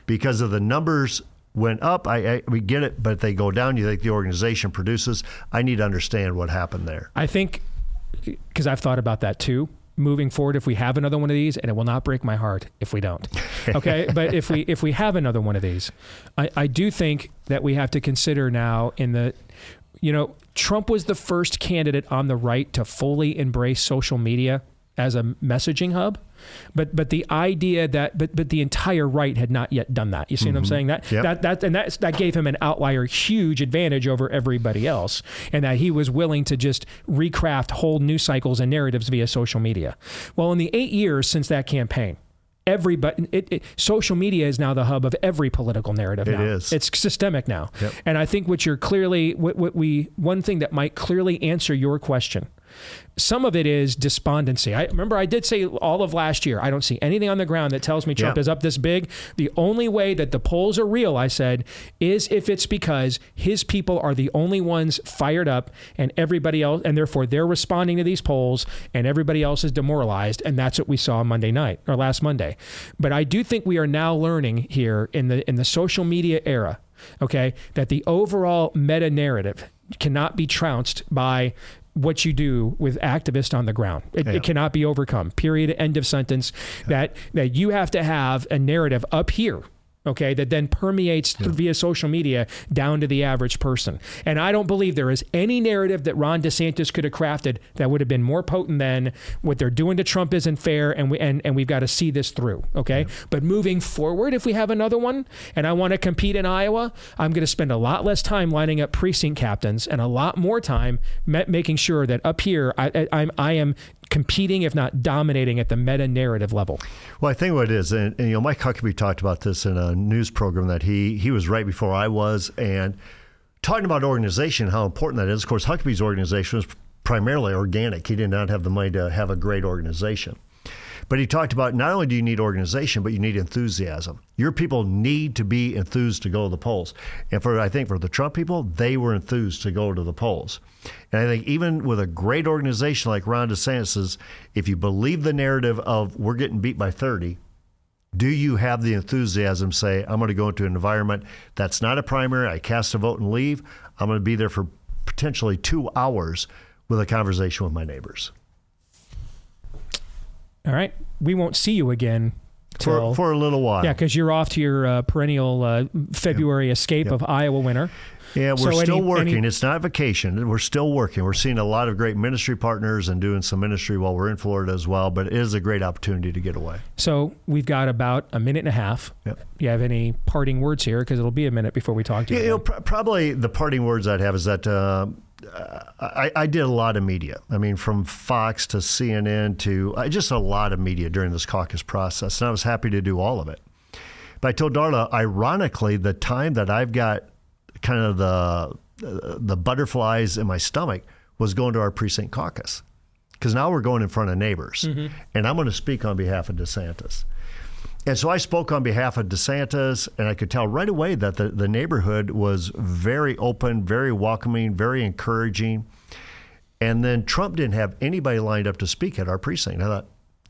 Because of the numbers went up, I, I we get it, but if they go down, you think the organization produces. I need to understand what happened there. I think, because I've thought about that too moving forward if we have another one of these and it will not break my heart if we don't. Okay? But if we if we have another one of these I, I do think that we have to consider now in the you know trump was the first candidate on the right to fully embrace social media as a messaging hub but but the idea that but but the entire right had not yet done that. You see mm-hmm. what I'm mm-hmm. saying? That yep. that that and that that gave him an outlier huge advantage over everybody else, and that he was willing to just recraft whole news cycles and narratives via social media. Well, in the eight years since that campaign, everybody it, it, social media is now the hub of every political narrative now. It is. It's systemic now. Yep. And I think what you're clearly what, what we one thing that might clearly answer your question some of it is despondency. I remember I did say all of last year, I don't see anything on the ground that tells me Trump yeah. is up this big. The only way that the polls are real, I said, is if it's because his people are the only ones fired up and everybody else, and therefore they're responding to these polls and everybody else is demoralized. And that's what we saw Monday night or last Monday. But I do think we are now learning here in the in the social media era, okay, that the overall meta narrative cannot be trounced by what you do with activists on the ground. It, yeah. it, cannot be overcome. Period. End of sentence. That that you have to have a narrative up here okay, that then permeates yeah. via social media down to the average person. And I don't believe there is any narrative that Ron DeSantis could have crafted that would have been more potent than what they're doing to Trump isn't fair, and we and, and we've got to see this through, okay? Yeah. But moving forward, if we have another one, and I want to compete in Iowa, I'm going to spend a lot less time lining up precinct captains and a lot more time making sure that up here I, I, I'm I am competing, if not dominating, at the meta narrative level. Well, I think what it is, and, and, you know, Mike Huckabee talked about this in a news program that he he was right before I was, and talking about organization, how important that is. Of course, Huckabee's organization was primarily organic. He did not have the money to have a great organization. But he talked about not only do you need organization, but you need enthusiasm. Your people need to be enthused to go to the polls. And for I think for the Trump people, they were enthused to go to the polls. And I think even with a great organization like Ron DeSantis, if you believe the narrative of we're getting beat by 30, do you have the enthusiasm say i'm going to go into an environment that's not a primary i cast a vote and leave i'm going to be there for potentially two hours with a conversation with my neighbors all right we won't see you again for, for a little while yeah because you're off to your uh, perennial uh, february yep. escape yep. of iowa winter yeah, we're so still any, working. Any, it's not vacation. We're still working. We're seeing a lot of great ministry partners and doing some ministry while we're in Florida as well. But it is a great opportunity to get away. So we've got about a minute and a half. Yep. Do you have any parting words here? Because it'll be a minute before we talk to you. Yeah, you know, pr- probably the parting words I'd have is that. Uh, I, I, did a lot of media. I mean, from Fox to CNN to uh, just a lot of media during this caucus process, and I was happy to do all of it. But I told Darla, ironically, the time that I've got kind of the the butterflies in my stomach was going to our precinct caucus because now we're going in front of neighbors, mm-hmm. and I'm going to speak on behalf of DeSantis. And so I spoke on behalf of DeSantis, and I could tell right away that the, the neighborhood was very open, very welcoming, very encouraging. And then Trump didn't have anybody lined up to speak at our precinct. I thought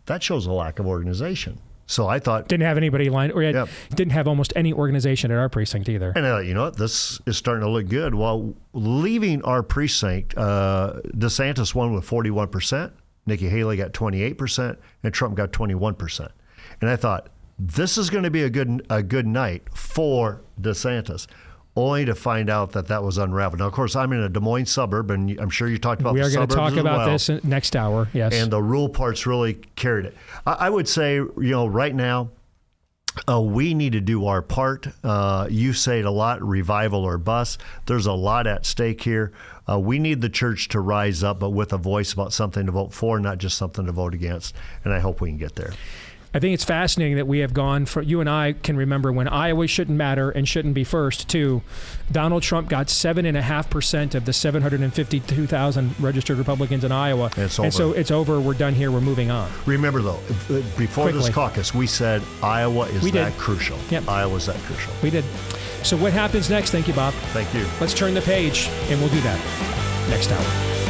that shows a lack of organization. So I thought didn't have anybody lined, or yep. didn't have almost any organization at our precinct either. And I thought, you know what, this is starting to look good. Well, leaving our precinct, uh, DeSantis won with forty-one percent, Nikki Haley got twenty-eight percent, and Trump got twenty-one percent. And I thought this is going to be a good a good night for DeSantis only to find out that that was unraveled. Now, of course, I'm in a Des Moines suburb, and I'm sure you talked about. We are going to talk about well. this next hour. Yes, and the rule parts really carried it. I, I would say, you know, right now. Uh, we need to do our part. Uh, you say it a lot revival or bust. There's a lot at stake here. Uh, we need the church to rise up, but with a voice about something to vote for, not just something to vote against. And I hope we can get there. I think it's fascinating that we have gone for you and I can remember when Iowa shouldn't matter and shouldn't be first to Donald Trump got seven and a half percent of the 752,000 registered Republicans in Iowa. And, it's and so it's over. We're done here. We're moving on. Remember though, uh, before Quickly. this caucus, we said Iowa is we that did. crucial. Yep. Iowa's that crucial. We did. So what happens next? Thank you, Bob. Thank you. Let's turn the page, and we'll do that next hour.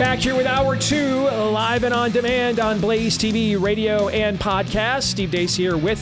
Back here with hour two, live and on demand on Blaze TV, radio, and podcast. Steve Deace here with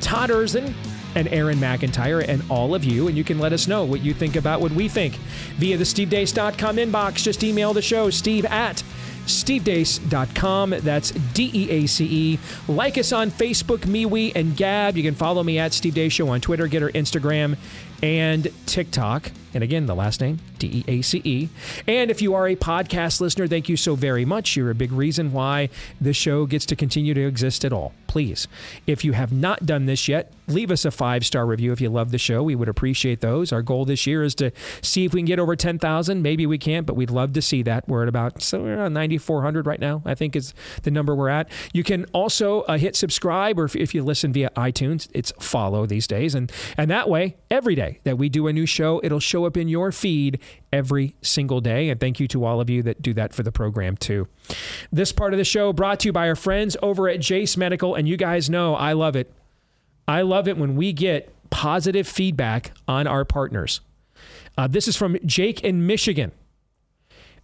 Todd Erzen and Aaron McIntyre and all of you. And you can let us know what you think about what we think via the stevedeace.com inbox. Just email the show, steve at stevedeace.com. That's D E A C E. Like us on Facebook, MeWe, and Gab. You can follow me at Steve Deace Show on Twitter, get our Instagram, and TikTok. And again, the last name, D E A C E. And if you are a podcast listener, thank you so very much. You're a big reason why this show gets to continue to exist at all. Please, if you have not done this yet, leave us a five star review if you love the show. We would appreciate those. Our goal this year is to see if we can get over 10,000. Maybe we can't, but we'd love to see that. We're at about so we're around 9,400 right now, I think is the number we're at. You can also uh, hit subscribe, or if, if you listen via iTunes, it's follow these days. And, and that way, every day that we do a new show, it'll show up in your feed every single day. And thank you to all of you that do that for the program too. This part of the show brought to you by our friends over at Jase Medical. And you guys know I love it. I love it when we get positive feedback on our partners. Uh, this is from Jake in Michigan.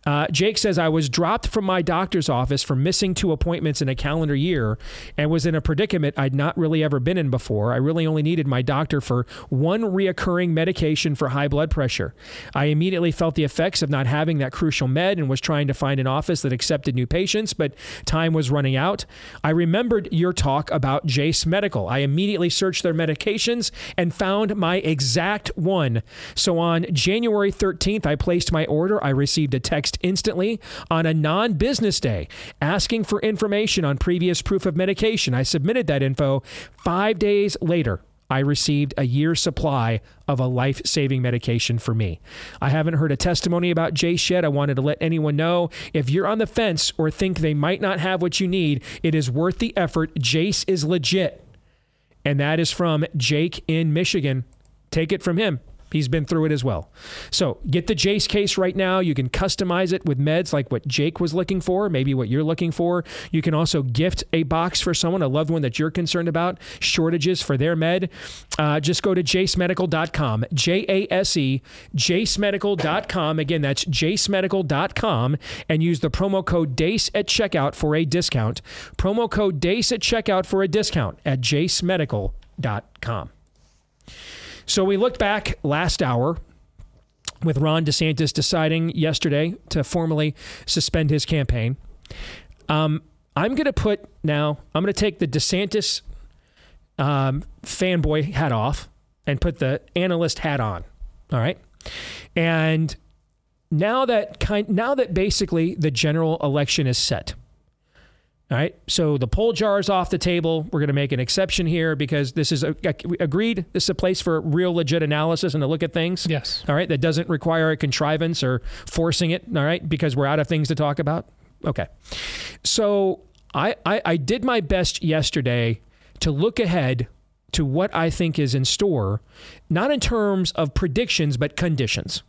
Uh, Jake says, I was dropped from my doctor's office for missing two appointments in a calendar year and was in a predicament I'd not really ever been in before. I really only needed my doctor for one reoccurring medication for high blood pressure. I immediately felt the effects of not having that crucial med and was trying to find an office that accepted new patients, but time was running out. I remembered your talk about Jase Medical. I immediately searched their medications and found my exact one. So on January 13th, I placed my order. I received a text instantly on a non business day asking for information on previous proof of medication. I submitted that info five days later. I received a year's supply of a life saving medication for me. I haven't heard a testimony about Jase yet. I wanted to let anyone know if you're on the fence or think they might not have what you need, it is worth the effort. Jase is legit. And that is from Jake in Michigan. Take it from him. He's been through it as well. So get the Jase case right now. You can customize it with meds like what Jake was looking for, maybe what you're looking for. You can also gift a box for someone, a loved one that you're concerned about, shortages for their med. Uh, just go to jasemedical.com, J A S E, jasemedical.com. Again, that's jasemedical.com and use the promo code DEACE at checkout for a discount. Promo code DEACE at checkout for a discount at jasemedical.com. So we looked back last hour with Ron DeSantis deciding yesterday to formally suspend his campaign. Um, I'm going to put now, I'm going to take the DeSantis um, fanboy hat off and put the analyst hat on. All right. And now that kind now that basically the general election is set, all right. So the poll jar is off the table. We're going to make an exception here because this is a, a, agreed. This is a place for real, legit analysis and to look at things. Yes. All right. That doesn't require a contrivance or forcing it. All right. Because we're out of things to talk about. Okay. So I, I, I did my best yesterday to look ahead to what I think is in store, not in terms of predictions, but conditions.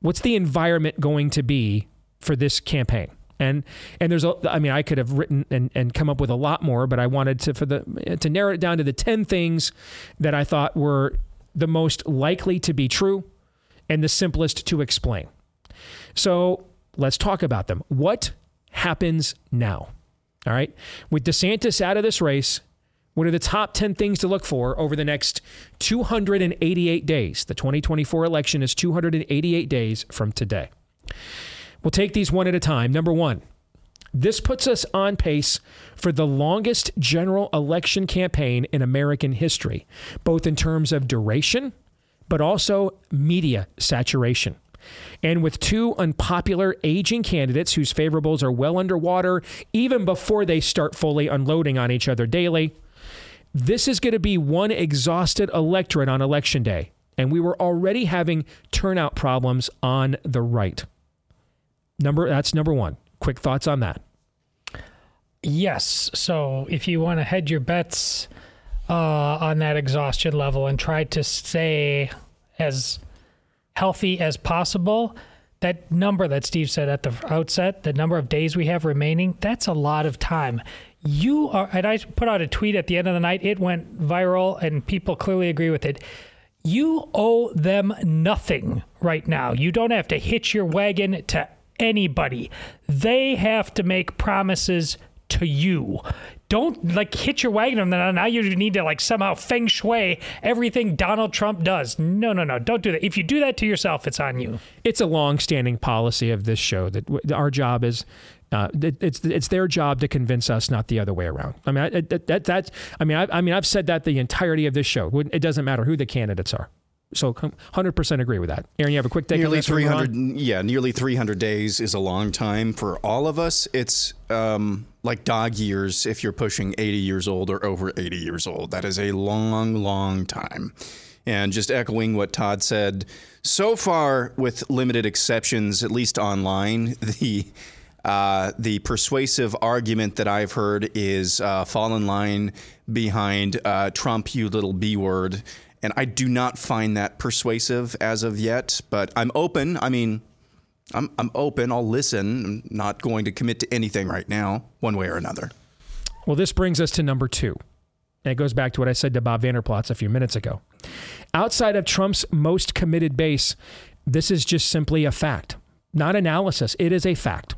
What's the environment going to be for this campaign? And and there's a i mean i could have written and, and come up with a lot more but i wanted to for the to narrow it down to the 10 things that i thought were the most likely to be true and the simplest to explain. So let's talk about them. What happens now? All right. With desantis out of this race what are the top 10 things to look for over the next 288 days? The 2024 election is 288 days from today We'll take these one at a time. Number one, this puts us on pace for the longest general election campaign in American history, both in terms of duration, but also media saturation. And with two unpopular aging candidates whose favorables are well underwater even before they start fully unloading on each other daily, this is going to be one exhausted electorate on election day. And we were already having turnout problems on the right. Number that's number one. Quick thoughts on that. Yes. So if you want to hedge your bets uh, on that exhaustion level and try to stay as healthy as possible, that number that Steve said at the outset, the number of days we have remaining, that's a lot of time. You are, and I put out a tweet at the end of the night. It went viral, and people clearly agree with it. You owe them nothing right now. You don't have to hitch your wagon to anybody. They have to make promises to you. Don't like hit your wagon on that. Now you need to like somehow feng shui everything Donald Trump does. No, no, no. Don't do that. If you do that to yourself, it's on you. It's a long-standing policy of this show that our job is uh, it's it's their job to convince us, not the other way around. I mean, I, that, that that's I mean, I, I mean, I've said that the entirety of this show. It doesn't matter who the candidates are. So 100% agree with that. Aaron, you have a quick take nearly 300 yeah, nearly 300 days is a long time for all of us. It's um, like dog years if you're pushing 80 years old or over 80 years old. That is a long long time. And just echoing what Todd said, so far with limited exceptions at least online, the uh, the persuasive argument that I've heard is uh, fall in line behind uh, Trump, you little B word. And I do not find that persuasive as of yet, but I'm open. I mean, I'm, I'm open. I'll listen. I'm not going to commit to anything right now, one way or another. Well, this brings us to number two. And it goes back to what I said to Bob Vander Plaats a few minutes ago. Outside of Trump's most committed base, this is just simply a fact, not analysis. It is a fact.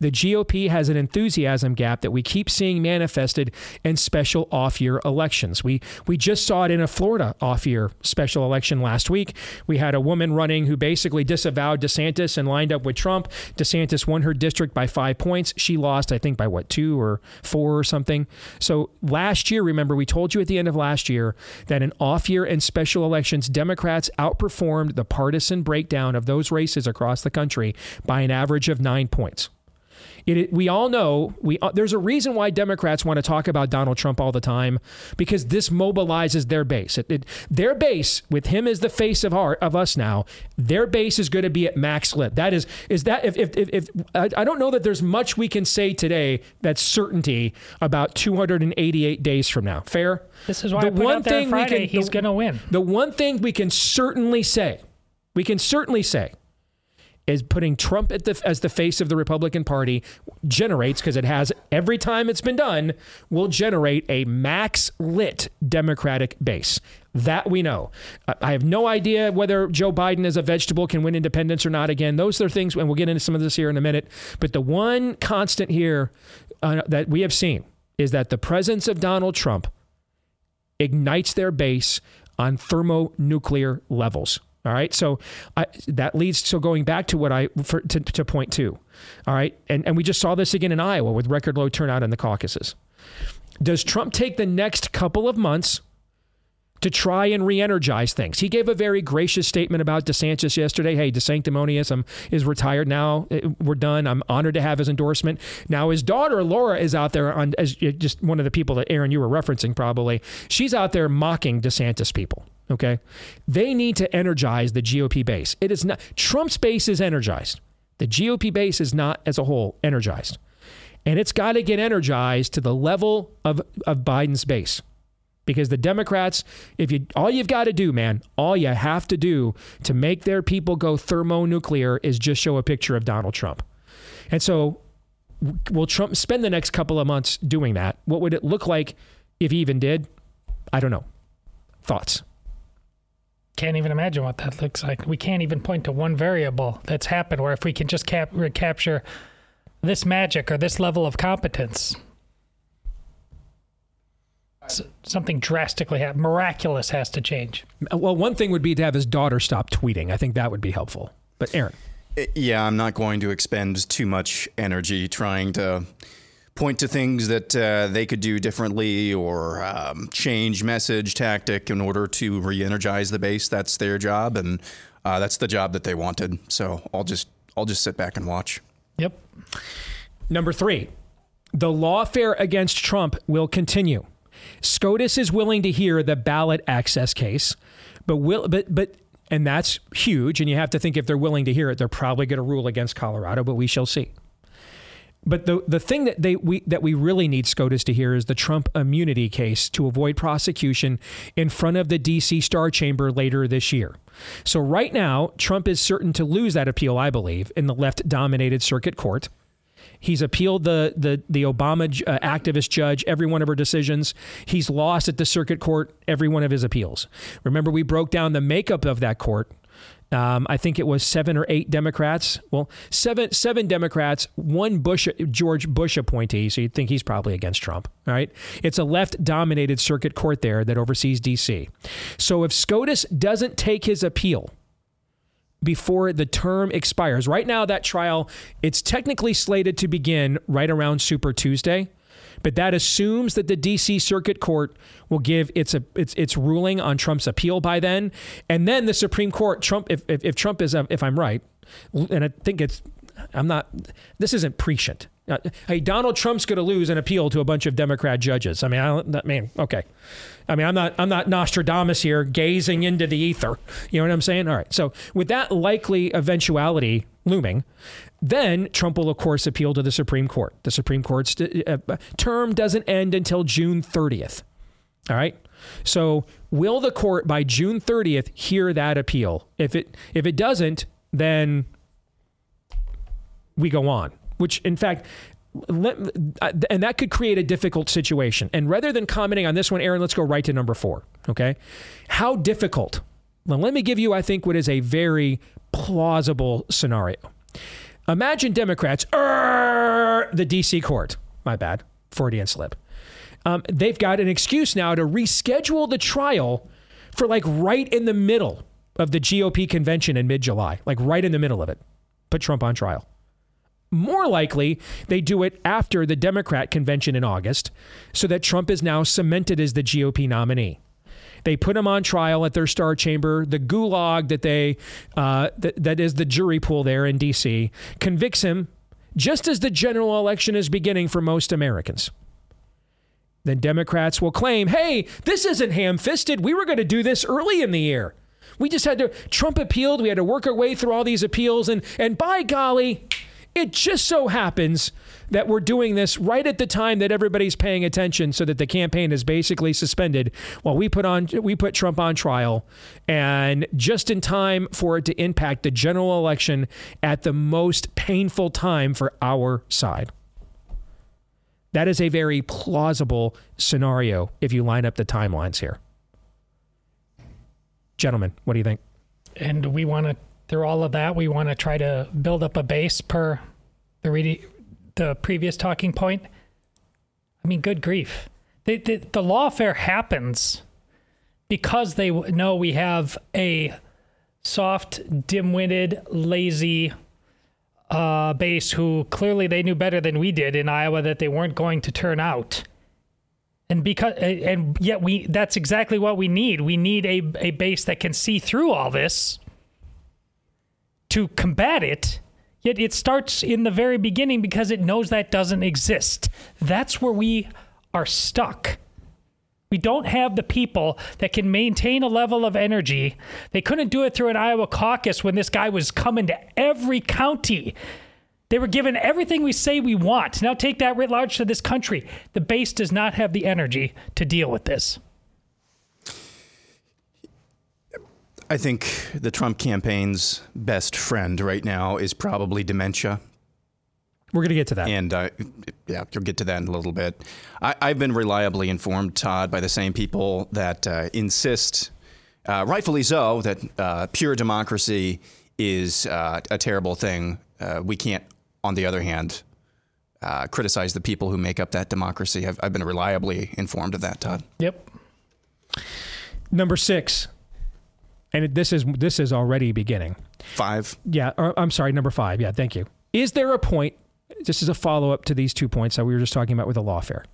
The GOP has an enthusiasm gap that we keep seeing manifested in special off-year elections. We we just saw it in a Florida off-year special election last week. We had a woman running who basically disavowed DeSantis and lined up with Trump. DeSantis won her district by 5 points. She lost I think by what 2 or 4 or something. So last year, remember we told you at the end of last year that in off-year and special elections Democrats outperformed the partisan breakdown of those races across the country by an average of 9 points. It, we all know we uh, there's a reason why Democrats want to talk about Donald Trump all the time because this mobilizes their base. It, it, their base, with him as the face of our of us now, their base is going to be at max lit. That is is that if if, if, if I, I don't know that there's much we can say today that's certainty about 288 days from now. Fair. This is why the one thing Friday, we can, he's going to win. The one thing we can certainly say, we can certainly say is putting Trump the, as the face of the Republican Party generates, because it has every time it's been done, will generate a max lit Democratic base. That we know. I have no idea whether Joe Biden as a vegetable can win independence or not. Again, those are things, and we'll get into some of this here in a minute. But the one constant here uh, that we have seen is that the presence of Donald Trump ignites their base on thermonuclear levels. All right. So I, that leads to going back to what I, for, to, to point two. All right. And, and we just saw this again in Iowa with record low turnout in the caucuses. Does Trump take the next couple of months to try and re-energize things. He gave a very gracious statement about DeSantis yesterday. Hey, DeSanctimonious um, is retired now. We're done. I'm honored to have his endorsement. Now his daughter Lara is out there on as just one of the people that Aaron you were referencing probably. She's out there mocking DeSantis people. Okay, they need to energize the GOP base. It is not Trump's base is energized. The GOP base is not as a whole energized, and it's got to get energized to the level of of Biden's base because the Democrats, if you all you've got to do, man, all you have to do to make their people go thermonuclear is just show a picture of Donald Trump. And so will Trump spend the next couple of months doing that? What would it look like if he even did? I don't know. Thoughts? Can't even imagine what that looks like. We can't even point to one variable that's happened where if we can just cap- recapture this magic or this level of competence, something drastically ha- miraculous has to change. Well, one thing would be to have his daughter stop tweeting. I think that would be helpful. But Aaron, yeah, I'm not going to expend too much energy trying to point to things that uh, they could do differently or um, change message tactic in order to re-energize the base. That's their job, and uh, that's the job that they wanted. So I'll just I'll just sit back and watch. Yep. Number three, the lawfare against Trump will continue. SCOTUS is willing to hear the ballot access case, but will but but and that's huge. And you have to think if they're willing to hear it, they're probably going to rule against Colorado, but we shall see. But the the thing that they we that we really need SCOTUS to hear is the Trump immunity case to avoid prosecution in front of the DC Star Chamber later this year. So right now, Trump is certain to lose that appeal, I believe, in the left-dominated circuit court. He's appealed the the the Obama uh, activist judge every one of her decisions. He's lost at the circuit court every one of his appeals. Remember, we broke down the makeup of that court. Um, I think it was seven or eight Democrats. Well, seven seven Democrats, one Bush George Bush appointee. So you'd think he's probably against Trump. All right, it's a left-dominated circuit court there that oversees D.C. So if SCOTUS doesn't take his appeal before the term expires. Right now, that trial, it's technically slated to begin right around Super Tuesday, but that assumes that the DC Circuit Court will give its its its ruling on Trump's appeal by then, and then the Supreme Court, Trump, if if, if Trump is, if I'm right, and I think it's, I'm not, this isn't prescient. Uh, hey, Donald Trump's going to lose an appeal to a bunch of Democrat judges. I mean, I don't, okay. I mean, I'm not, I'm not Nostradamus here, gazing into the ether. You know what I'm saying? All right. So, with that likely eventuality looming, then Trump will, of course, appeal to the Supreme Court. The Supreme Court's uh, term doesn't end until June 30th. All right. So, will the court by June 30th hear that appeal? If it if it doesn't, then we go on which in fact and that could create a difficult situation. And rather than commenting on this one, Aaron, let's go right to number four. Okay. How difficult? Well, let me give you, I think, what is a very plausible scenario. Imagine Democrats, the DC court, my bad, Freudian slip. Um, they've got an excuse now to reschedule the trial for like right in the middle of the GOP convention in mid July, like right in the middle of it. Put Trump on trial. More likely, they do it after the Democrat convention in August so that Trump is now cemented as the GOP nominee. They put him on trial at their star chamber. The gulag that they uh, that, that is the jury pool there in D.C. convicts him just as the general election is beginning for most Americans. Then Democrats will claim, hey, this isn't ham fisted. We were going to do this early in the year. We just had to, Trump appealed. We had to work our way through all these appeals. And, and by golly, it just so happens that we're doing this right at the time that everybody's paying attention so that the campaign is basically suspended while we put on we put Trump on trial and just in time for it to impact the general election at the most painful time for our side. That is a very plausible scenario if you line up the timelines here. Gentlemen, what do you think? And we want to, through all of that, we want to try to build up a base per the re- the previous talking point. I mean, good grief. The, the, the lawfare happens because they know we have a soft, dim witted, lazy uh, base who clearly they knew better than we did in Iowa that they weren't going to turn out. And because and yet we that's exactly what we need. We need a, a base that can see through all this to combat it Yet it starts in the very beginning because it knows that doesn't exist. That's where we are stuck. We don't have the people that can maintain a level of energy. They couldn't do it through an Iowa caucus when this guy was coming to every county. They were given everything we say we want. Now take that writ large to this country. The base does not have the energy to deal with this. I think the Trump campaign's best friend right now is probably dementia. We're going to get to that. And uh, yeah, you'll get to that in a little bit. I, have been reliably informed, Todd, by the same people that uh, insist, uh, rightfully so, that uh, pure democracy is uh, a terrible thing. Uh, we can't, on the other hand, criticize the people who make up that democracy. I've, I've been reliably informed of that, Todd. Yep. Number six, and this is this is already beginning. Five. Yeah, or, I'm sorry, number five. Yeah, thank you. Is there a point? This is a follow up to these two points that we were just talking about with the lawfare.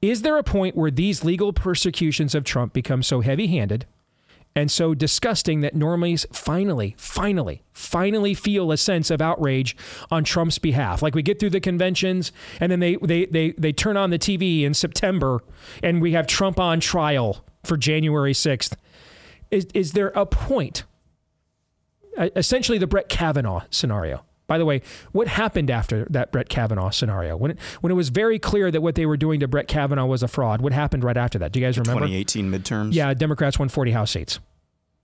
Is there a point where these legal persecutions of Trump become so heavy handed and so disgusting that normies finally, finally, finally feel a sense of outrage on Trump's behalf? Like we get through the conventions and then they, they, they, they turn on the TV in September and we have Trump on trial for January 6th is, is there a point? Uh, essentially, the Brett Kavanaugh scenario. By the way, what happened after that Brett Kavanaugh scenario? When it, when it was very clear that what they were doing to Brett Kavanaugh was a fraud, what happened right after that? Do you guys remember? 2018 midterms? Yeah, Democrats won 40 House seats.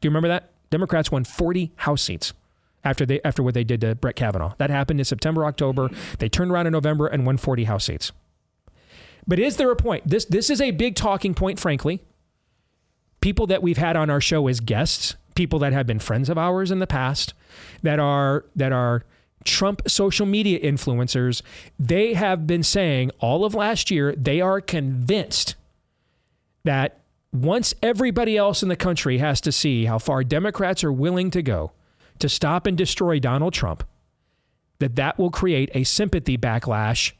Do you remember that? Democrats won 40 House seats after they after what they did to Brett Kavanaugh. That happened in September, October. They turned around in November and won 40 House seats. But is there a point? This this is a big talking point, frankly people that we've had on our show as guests, people that have been friends of ours in the past, that are that are Trump social media influencers, they have been saying all of last year they are convinced that once everybody else in the country has to see how far Democrats are willing to go to stop and destroy Donald Trump, that that will create a sympathy backlash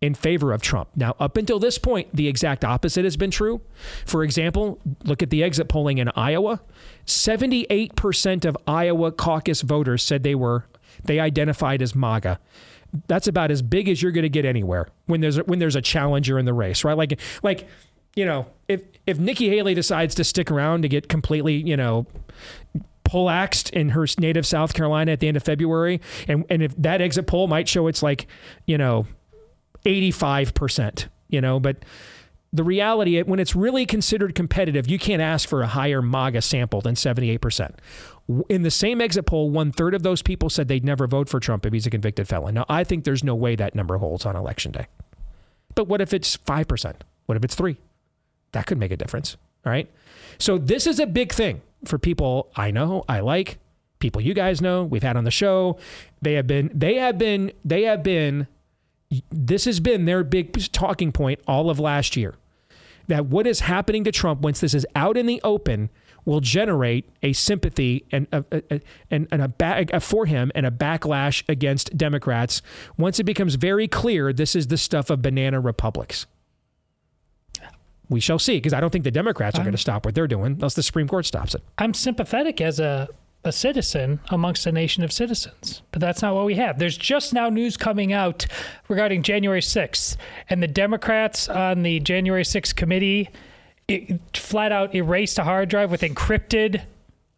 in favor of Trump. Now, up until this point, the exact opposite has been true. For example, look at the exit polling in Iowa. 78% of Iowa caucus voters said they were they identified as MAGA. That's about as big as you're going to get anywhere when there's a, when there's a challenger in the race, right? Like like you know, if if Nikki Haley decides to stick around to get completely, you know, poleaxed in her native South Carolina at the end of February, and and if that exit poll might show it's like, you know, 85%, you know, but the reality when it's really considered competitive, you can't ask for a higher MAGA sample than 78%. In the same exit poll, one third of those people said they'd never vote for Trump if he's a convicted felon. Now, I think there's no way that number holds on election day. But what if it's 5%? What if it's 3? That could make a difference, all right? So this is a big thing for people I know, I like, people you guys know, we've had on the show. They have been they have been they have been this has been their big talking point all of last year. That what is happening to Trump once this is out in the open will generate a sympathy and a, a, and, and a back for him and a backlash against Democrats once it becomes very clear this is the stuff of banana republics. We shall see because I don't think the Democrats are going to stop what they're doing unless the Supreme Court stops it. I'm sympathetic as a a citizen amongst a nation of citizens. But that's not what we have. There's just now news coming out regarding January 6th, and the Democrats on the January 6th committee it, flat out erased a hard drive with encrypted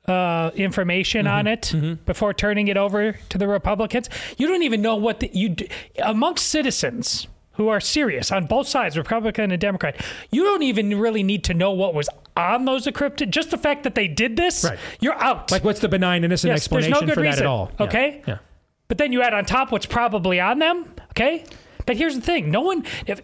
uh, information on it before turning it over to the Republicans. You don't even know what the, you d- amongst citizens who are serious on both sides, Republican and Democrat. You don't even really need to know what was on those encrypted. Just the fact that they did this, Right. you're out. Like, what's the benign, innocent Yes, explanation no good for that reason, at all? Okay. Yeah. But then you add on top what's probably on them. Okay. But here's the thing: no one, if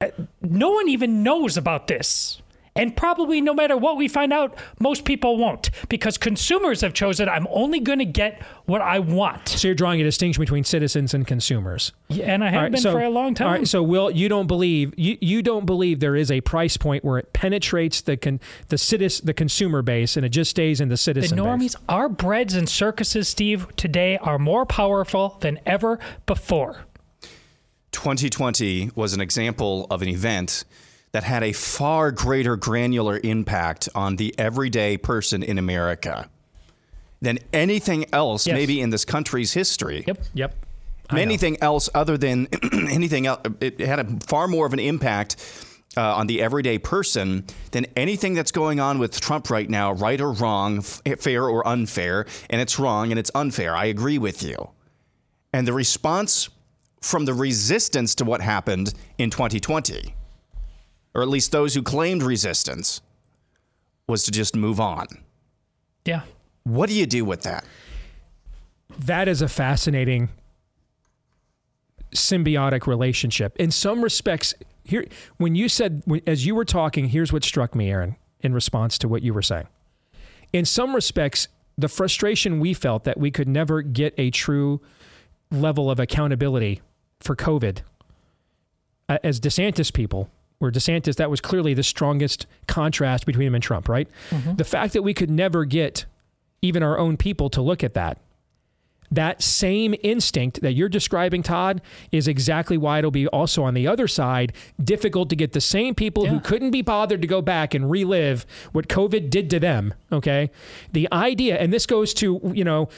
uh, no one even knows about this. And probably no matter what we find out, most people won't because consumers have chosen I'm only going to get what I want. So you're drawing a distinction between citizens and consumers. Yeah, And I have All right, been so- for a long time. All right, so Will, you don't believe you, you don't believe there is a price point where it penetrates the con, the citizen the consumer base and it just stays in the citizen. the normies, base. our breads and circuses, Steve, today are more powerful than ever before. 2020 was an example of an event that had a far greater granular impact on the everyday person in America than anything else, Yes. maybe in this country's history. Yep. Yep. I know. anything else other than anything else. It had a far more of an impact uh, on the everyday person than anything that's going on with Trump right now, right or wrong, f- fair or unfair. And it's wrong and it's unfair. I agree with you. And the response from the resistance to what happened in 2020, or at least those who claimed resistance, was to just move on. Yeah. What do you do with that? that is a fascinating symbiotic relationship. In some respects, here when you said as you were talking, here's what struck me, Aaron, in response to what you were saying. In some respects, the frustration we felt that we could never get a true level of accountability for COVID uh, as DeSantis people, where DeSantis, that was clearly the strongest contrast between him and Trump, right? Mm-hmm. The fact that we could never get even our own people to look at that that same instinct that you're describing, Todd, is exactly why it'll be also on the other side difficult to get the same people who couldn't be bothered to go back and relive what COVID did to them. Okay. The idea, and this goes to, you know,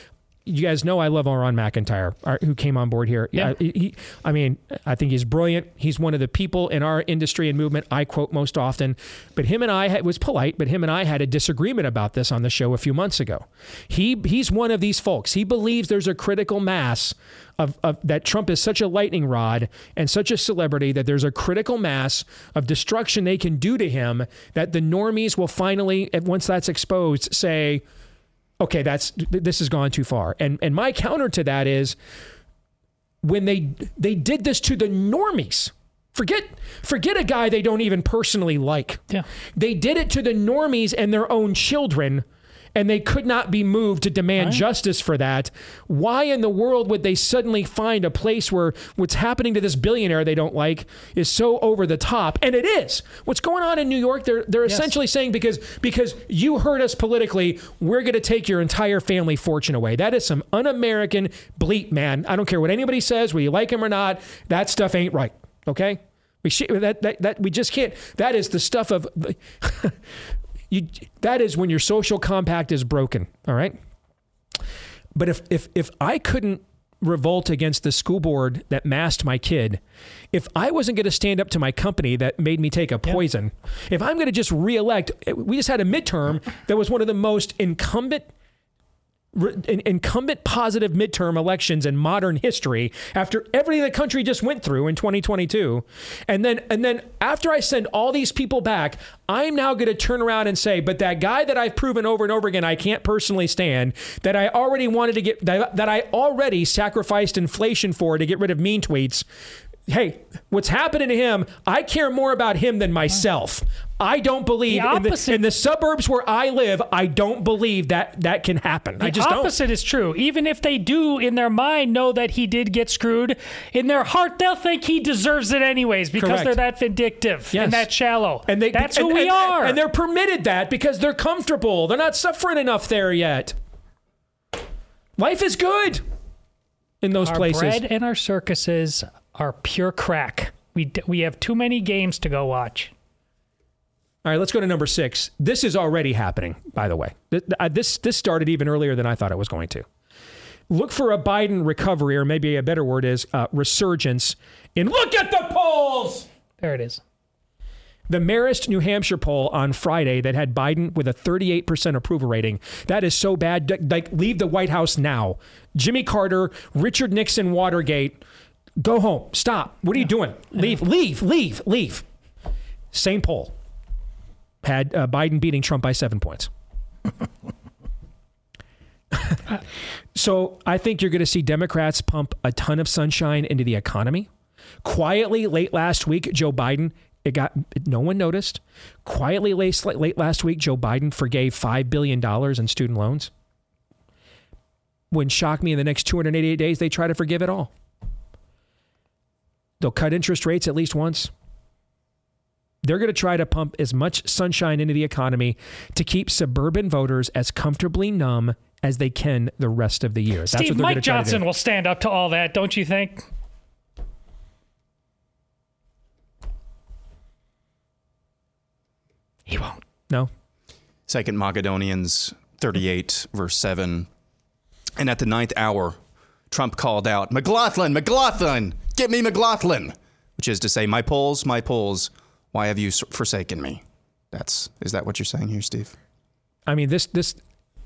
you guys know I love Ron McIntyre, our- who came on board here. Yeah. Uh, he, I mean, I think he's brilliant. He's one of the people in our industry and movement I quote most often. But him and I had, it was polite, but him and I had a disagreement about this on the show a few months ago. He he's one of these folks. He believes there's a critical mass of, of that Trump is such a lightning rod and such a celebrity that there's a critical mass of destruction they can do to him that the normies will finally, once that's exposed, say okay, that's this has gone too far. And and my counter to that is when they they did this to the normies. Forget forget a guy they don't even personally like. Yeah. They did it to the normies and their own children. And they could not be moved to demand justice for that. Why in the world would they suddenly find a place where what's happening to this billionaire they don't like is so over the top? And it is. What's going on in New York? They're they're essentially saying because because you hurt us politically, we're going to take your entire family fortune away. That is some un-American bleat, man. I don't care what anybody says, whether you like him or not. That stuff ain't right. Okay, we sh- that, that that we just can't. That is the stuff of. you. That is when your social compact is broken. All right. But if if if I couldn't revolt against the school board that masked my kid, if I wasn't going to stand up to my company that made me take a poison, if I'm going to just reelect, we just had a midterm that was one of the most incumbent incumbent positive midterm elections in modern history after everything the country just went through in 2022 and then and then after I send all these people back I'm now going to turn around and say but that guy that I've proven over and over again I can't personally stand that I already wanted to get that, that I already sacrificed inflation for to get rid of mean tweets Hey, what's happening to him? I care more about him than myself. I don't believe The in, the, in the suburbs where I live. I don't believe that that can happen. I The just don't. opposite is true. Even if they do in their mind know that he did get screwed, in their heart they'll think he deserves it anyways because Correct. they're that vindictive Yes. and that shallow. And they, that's and- who we and- are. And they're permitted that because they're comfortable. They're not suffering enough there yet. Life is good in those our places. bread and our circuses are pure crack. We we have too many games to go watch. All right, let's go to number six. This is already happening, by the way. This this started even earlier than I thought it was going to. Look for a Biden recovery, or maybe a better word is uh, resurgence. In look at the polls. There it is. The Marist, New Hampshire poll on Friday that had Biden with a 38% approval rating. That is so bad. Like, leave the White House now. Jimmy Carter, Richard Nixon, Watergate. Go home. Stop. What are you doing? Leave, leave, leave, leave. Same poll had uh, Biden beating Trump by seven points. so I think you're going to see Democrats pump a ton of sunshine into the economy. Quietly, late last week, Joe Biden, it got no one noticed. Quietly, late, late last week, Joe Biden forgave $5 billion in student loans. Wouldn't shock me in the next 288 days, they try to forgive it all. They'll cut interest rates at least once. They're going to try to pump as much sunshine into the economy to keep suburban voters as comfortably numb as they can the rest of the year. That's Steve, Mike Johnson will stand up to all that, don't you think? He won't. No. Second Macedonians 38, verse 7. And at the ninth hour, Trump called out, McLaughlin, McLaughlin, get me McLaughlin, which is to say, my polls, my polls why have you forsaken me? That's is that what you're saying here, Steve? I mean, this this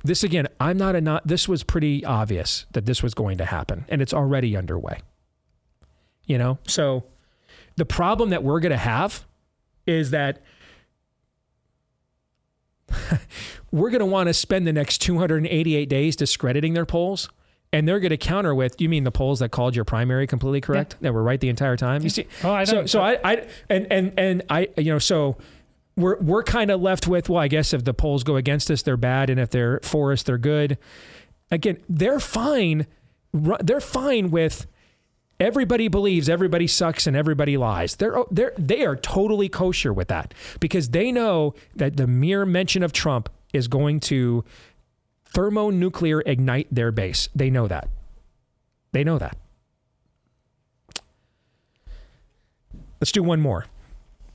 this again. I'm not a not. This was pretty obvious that this was going to happen, and it's already underway. You know, so the problem that we're going to have is that we're going to want to spend the next 288 days discrediting their polls and they're going to counter with, you mean the polls that called your primary completely correct, yeah. that were right the entire time? You see, oh, I so so I, I and and and I you know so we're we're kind of left with well, I guess if the polls go against us, they're bad, and if they're for us, they're good. Again, they're fine. They're fine with everybody believes everybody sucks and everybody lies. They're oh, they're they are totally kosher with that because they know that the mere mention of Trump is going to thermonuclear ignite their base. They know that. They know that. Let's do one more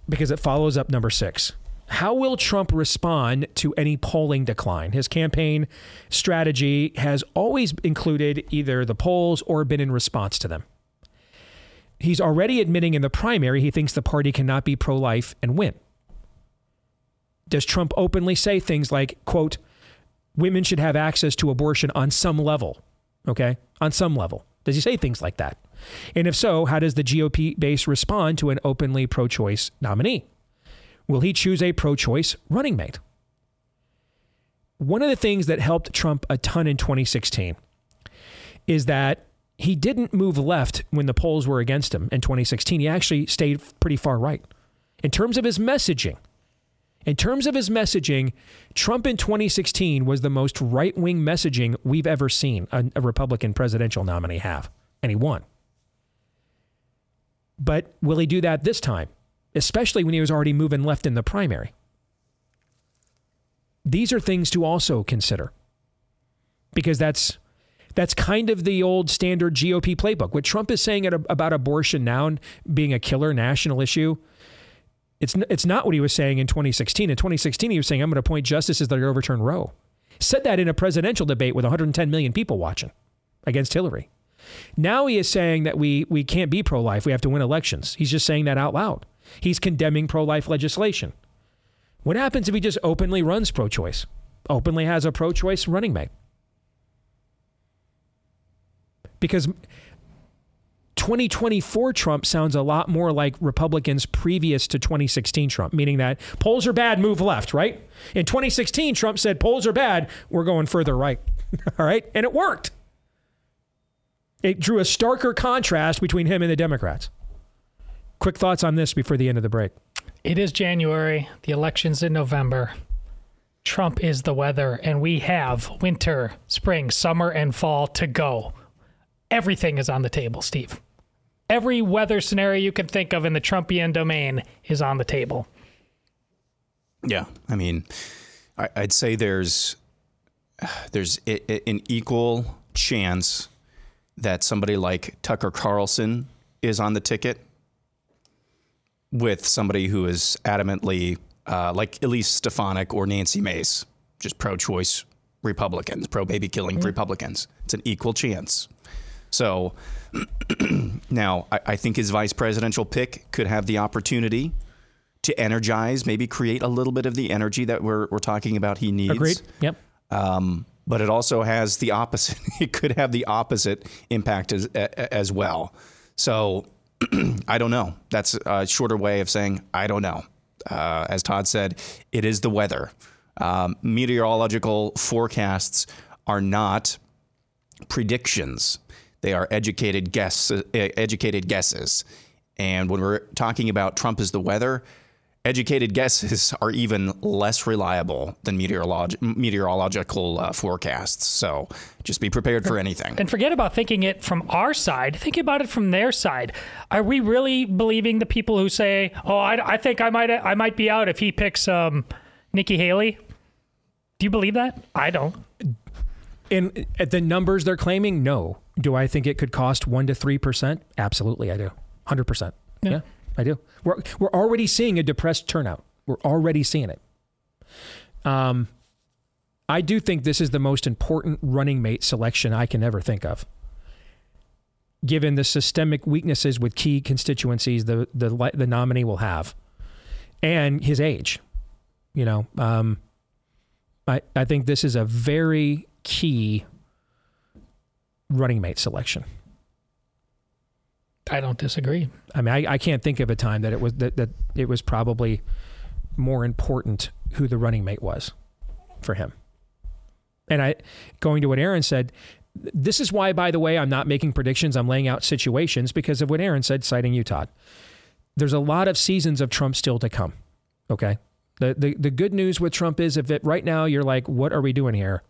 because it follows up number six. How will Trump respond to any polling decline? His campaign strategy has always included either the polls or been in response to them. He's already admitting in the primary he thinks the party cannot be pro life and win. Does Trump openly say things like, quote, women should have access to abortion on some level. Okay? On some level. Does he say things like that? And if so, how does the GOP base respond to an openly pro choice nominee? Will he choose a pro choice running mate? One of the things that helped Trump a ton in 2016 is that he didn't move left when the polls were against him in 2016. He actually stayed pretty far right. In terms of his messaging, in terms of his messaging, Trump in 2016 was the most right wing messaging we've ever seen a, a, Republican presidential nominee have, and he won. But will he do that this time, especially when he was already moving left in the primary? These are things to also consider because that's that's kind of the old standard GOP playbook. What Trump is saying about abortion now and being a killer national issue it's, it's not what he was saying in 2016. In 2016, he was saying, I'm going to appoint justices that are overturn Roe. Said that in a presidential debate with 110 million people watching against Hillary. Now he is saying that we, we can't be pro life. We have to win elections. He's just saying that out loud. He's condemning pro life legislation. What happens if he just openly runs pro choice, openly has a pro choice running mate? Because 2024 Trump sounds a lot more like Republicans previous to 2016 Trump, meaning that polls are bad, move left, right? In 2016, Trump said polls are bad, we're going further right. All right? And it worked. It drew a starker contrast between him and the Democrats. Quick thoughts on this before the end of the break. It is January, the election's in November. Trump is the weather, and we have winter, spring, summer, and fall to go. Everything is on the table, Steve every weather scenario you can think of in the Trumpian domain is on the table. Yeah, I mean, I'd say there's there's an equal chance that somebody like Tucker Carlson is on the ticket with somebody who is adamantly uh, like Elise Stefanik or Nancy Mace, just pro choice Republicans, pro baby killing mm-hmm. Republicans. It's an equal chance. So now I, I, think his vice presidential pick could have the opportunity to energize, maybe create a little bit of the energy that we're, we're talking about he needs. Agreed. Yep. Um, but it also has the opposite. it could have the opposite impact as, as well. So I don't know. That's a shorter way of saying I don't know. Uh, as Todd said, it is the weather. Um, meteorological forecasts are not predictions; they are educated guess, uh, educated guesses. And when we're talking about Trump as the weather, educated guesses are even less reliable than meteorolog- meteorological uh, forecasts. So just be prepared for anything. And forget about thinking it from our side. Think about it from their side. Are we really believing the people who say, "Oh, I, I think I might I might be out if he picks um, Nikki Haley"? Do you believe that? I don't. In at the numbers they're claiming, no. Do I think it could cost one to three percent? Absolutely, I do. Hundred percent. Yeah. I do. We're we're already seeing a depressed turnout. We're already seeing it. Um, I do think this is the most important running mate selection I can ever think of. Given the systemic weaknesses with key constituencies the the the nominee will have, and his age, you know, um, I I think this is a very key running mate selection. I don't disagree. I mean, I, I can't think of a time that it was that, that it was probably more important who the running mate was for him. And I, going to what Aaron said, this is why, by the way, I'm not making predictions. I'm laying out situations because of what Aaron said, citing Utah. There's a lot of seasons of Trump still to come. Okay. The, the, the good news with Trump is if it right now you're like, what are we doing here?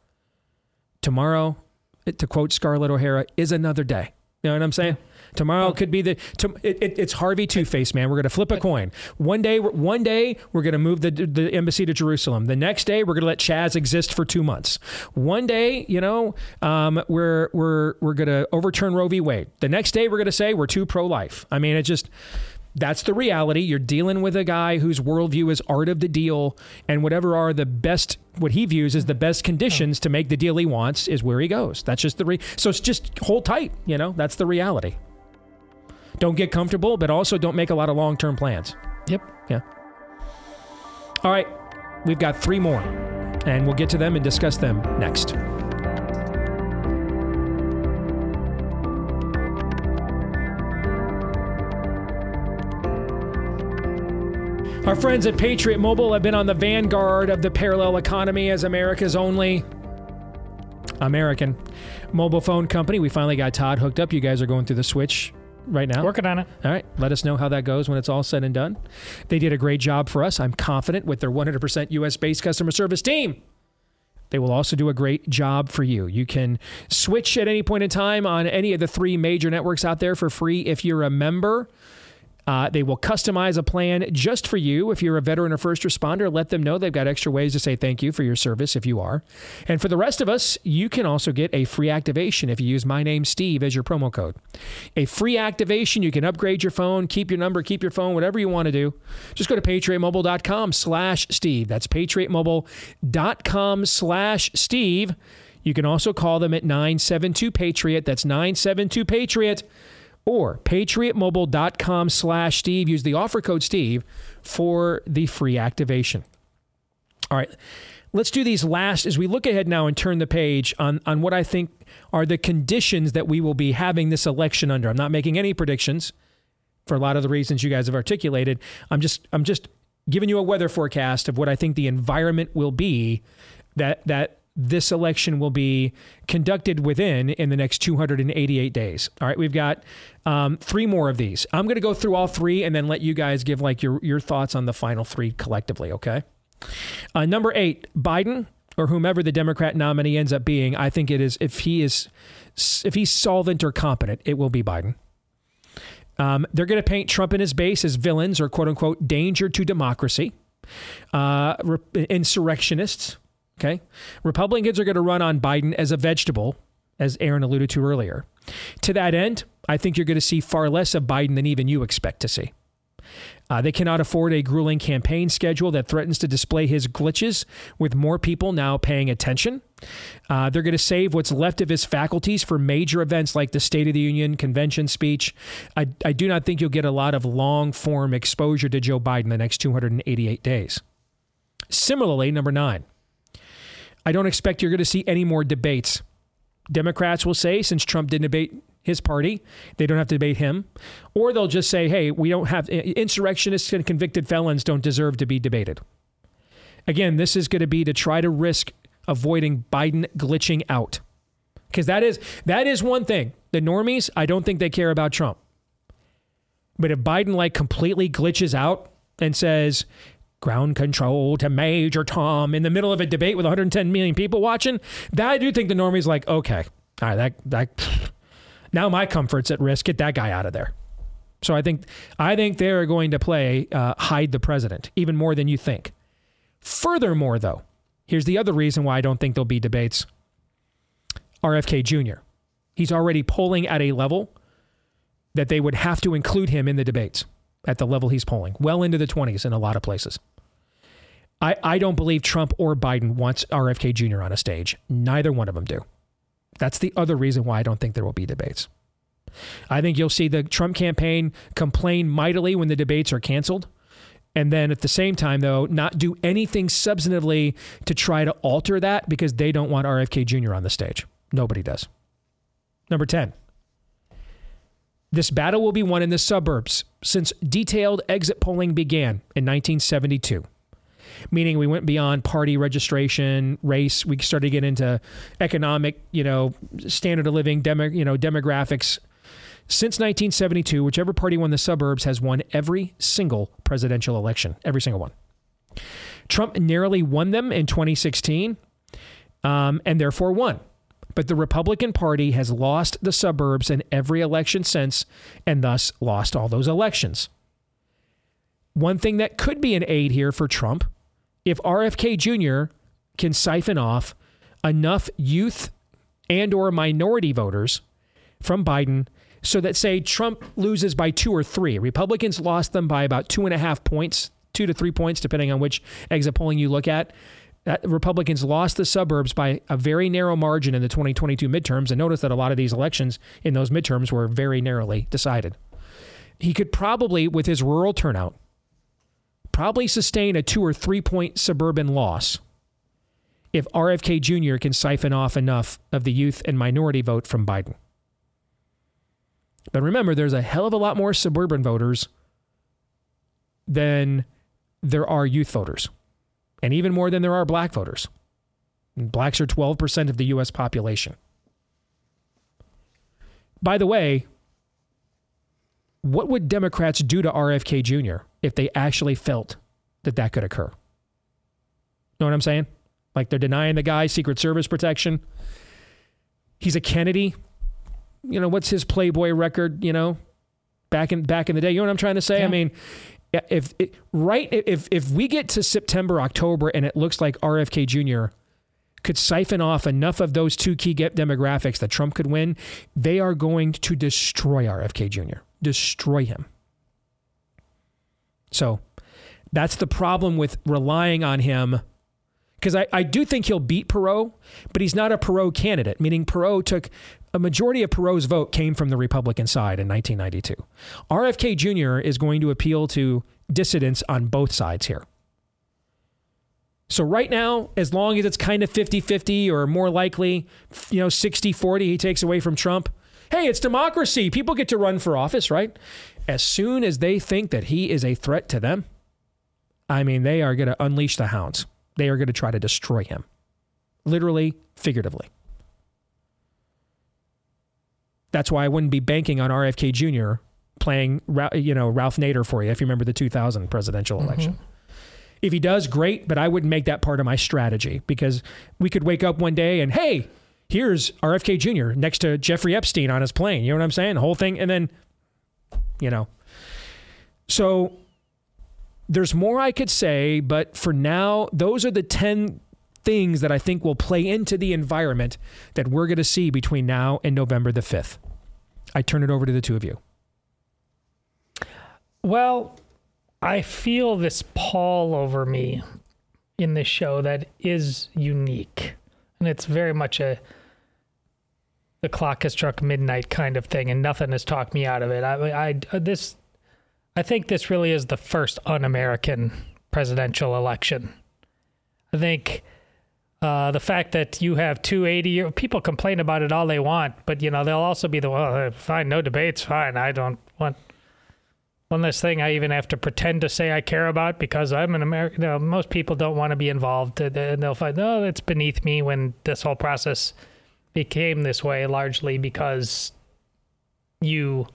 Tomorrow, to quote Scarlett O'Hara, is another day. You know what I'm saying? Tomorrow could be the. To, it, it, it's Harvey Two Face, man. We're going to flip a coin. One day, one day we're going to move the the embassy to Jerusalem. The next day, we're going to let Chaz exist for two months. One day, you know, um, we're we're we're going to overturn Roe v. Wade. The next day, we're going to say we're too pro life. I mean, it just that's the reality. You're dealing with a guy whose worldview is art of the deal, and whatever are the best, what he views as the best conditions to make the deal he wants is where he goes. That's just the re. So it's just hold tight. You know, that's the reality. Don't get comfortable, but also don't make a lot of long term plans. Yep. Yeah. All right. We've got three more, and we'll get to them and discuss them next. Our friends at Patriot Mobile have been on the vanguard of the parallel economy as America's only American mobile phone company. We finally got Todd hooked up. You guys are going through the switch right now. Working on it. All right. Let us know how that goes when it's all said and done. They did a great job for us. I'm confident with their 100% US based customer service team. They will also do a great job for you. You can switch at any point in time on any of the three major networks out there for free if you're a member. Uh, they will customize a plan just for you. If you're a veteran or first responder, let them know they've got extra ways to say thank you for your service if you are. And for the rest of us, you can also get a free activation if you use my name Steve as your promo code. A free activation, you can upgrade your phone, keep your number, keep your phone, whatever you want to do. Just go to patriotmobile.com slash Steve. That's patriotmobile.com slash Steve. You can also call them at 972 Patriot. That's 972 Patriot or patriotmobile.com slash Steve. Use the offer code Steve for the free activation. All right, let's do these last as we look ahead now and turn the page on, on what I think are the conditions that we will be having this election under. I'm not making any predictions for a lot of the reasons you guys have articulated. I'm just I'm just giving you a weather forecast of what I think the environment will be that that this election will be conducted within in the next 288 days. All right, we've got um, three more of these. I'm going to go through all three and then let you guys give like your your thoughts on the final three collectively. Okay. Uh, number eight, Biden or whomever the Democrat nominee ends up being. I think it is if he is if he's solvent or competent, it will be Biden. Um, they're going to paint Trump and his base as villains or quote unquote danger to democracy, uh, insurrectionists Okay. Republicans are going to run on Biden as a vegetable, as Aaron alluded to earlier. To that end, I think you're going to see far less of Biden than even you expect to see. Uh, they cannot afford a grueling campaign schedule that threatens to display his glitches with more people now paying attention. Uh, they're going to save what's left of his faculties for major events like the State of the Union convention speech. I, I do not think you'll get a lot of long form exposure to Joe Biden the next 288 days. Similarly, number nine, I don't expect you're going to see any more debates. Democrats will say, since Trump didn't debate his party. They don't have to debate him. Or they'll just say, hey, we don't have insurrectionists and convicted felons don't deserve to be debated. Again, this is going to be to try to risk avoiding Biden glitching out. Because that is that is one thing. The normies, I don't think they care about Trump. But if Biden like completely glitches out and says, ground control to Major Tom in the middle of a debate with 110 million people watching, that I do think the normies like, okay, all right, that that now my comfort's at risk. Get that guy out of there. So I think I think they're going to play uh, hide the president even more than you think. Furthermore, though, here's the other reason why I don't think there'll be debates. RFK Jr. He's already polling at a level that they would have to include him in the debates at the level he's polling, well into the 20s in a lot of places. I, I don't believe Trump or Biden wants RFK Jr. on a stage. Neither one of them do. That's the other reason why I don't think there will be debates. I think you'll see the Trump campaign complain mightily when the debates are canceled. And then at the same time, though, not do anything substantively to try to alter that because they don't want RFK Jr. on the stage. Nobody does. Number 10. This battle will be won in the suburbs since detailed exit polling began in 1972 meaning we went beyond party registration, race. We started to get into economic, you know, standard of living, demo, you know, demographics. Since 1972, whichever party won the suburbs has won every single presidential election, every single one. Trump narrowly won them in 2016 um, and therefore won. But the Republican Party has lost the suburbs in every election since and thus lost all those elections. One thing that could be an aid here for Trump if RFK Jr. can siphon off enough youth and or minority voters from Biden so that say Trump loses by two or three. Republicans lost them by about two and a half points, two to three points, depending on which exit polling you look at. That Republicans lost the suburbs by a very narrow margin in the 2022 midterms. And notice that a lot of these elections in those midterms were very narrowly decided. He could probably, with his rural turnout, probably sustain a two or three point suburban loss if RFK Jr. can siphon off enough of the youth and minority vote from Biden. But remember, there's a hell of a lot more suburban voters than there are youth voters, and even more than there are black voters. Blacks are 12% of the U.S. population. By the way, what would Democrats do to RFK Jr. if they actually felt that that could occur? Know what I'm saying? Like they're denying the guy Secret Service protection. He's a Kennedy. You know what's his Playboy record? You know, back in back in the day. You know what I'm trying to say? Yeah. I mean, if it, right if if we get to September October and it looks like RFK Jr. could siphon off enough of those two key demographics that Trump could win, they are going to destroy RFK Jr destroy him. So that's the problem with relying on him. Because I, I do think he'll beat Perot, but he's not a Perot candidate, meaning Perot took a majority of Perot's vote came from the Republican side in 1992. RFK Jr. is going to appeal to dissidents on both sides here. So right now, as long as it's kind of 50-50 or more likely, you know, 60-40 he takes away from Trump, hey, it's democracy. People get to run for office, right? As soon as they think that he is a threat to them, I mean, they are going to unleash the hounds. They are going to try to destroy him, literally, figuratively. That's why I wouldn't be banking on RFK Jr. playing, you know, Ralph Nader for you if you remember the 2000 presidential mm-hmm. election. Mm-hmm. If he does, great, but I wouldn't make that part of my strategy because we could wake up one day and hey, here's RFK Jr. next to Jeffrey Epstein on his plane. You know what I'm saying? The whole thing. And then, you know. So there's more I could say, but for now, those are the 10 things that I think will play into the environment that we're going to see between now and November the 5th. I turn it over to the two of you. Well, I feel this pall over me in this show that is unique. And it's very much a the clock has struck midnight kind of thing and nothing has talked me out of it. I I this I think this really is the first un-American presidential election. I think uh, the fact that you have 280 year people complain about it all they want, but you know they'll also be the well, fine, no debates, fine. I don't want one less thing I even have to pretend to say I care about because I'm an American. You know, most people don't want to be involved, and they'll find, oh, it's beneath me when this whole process became this way, largely because you,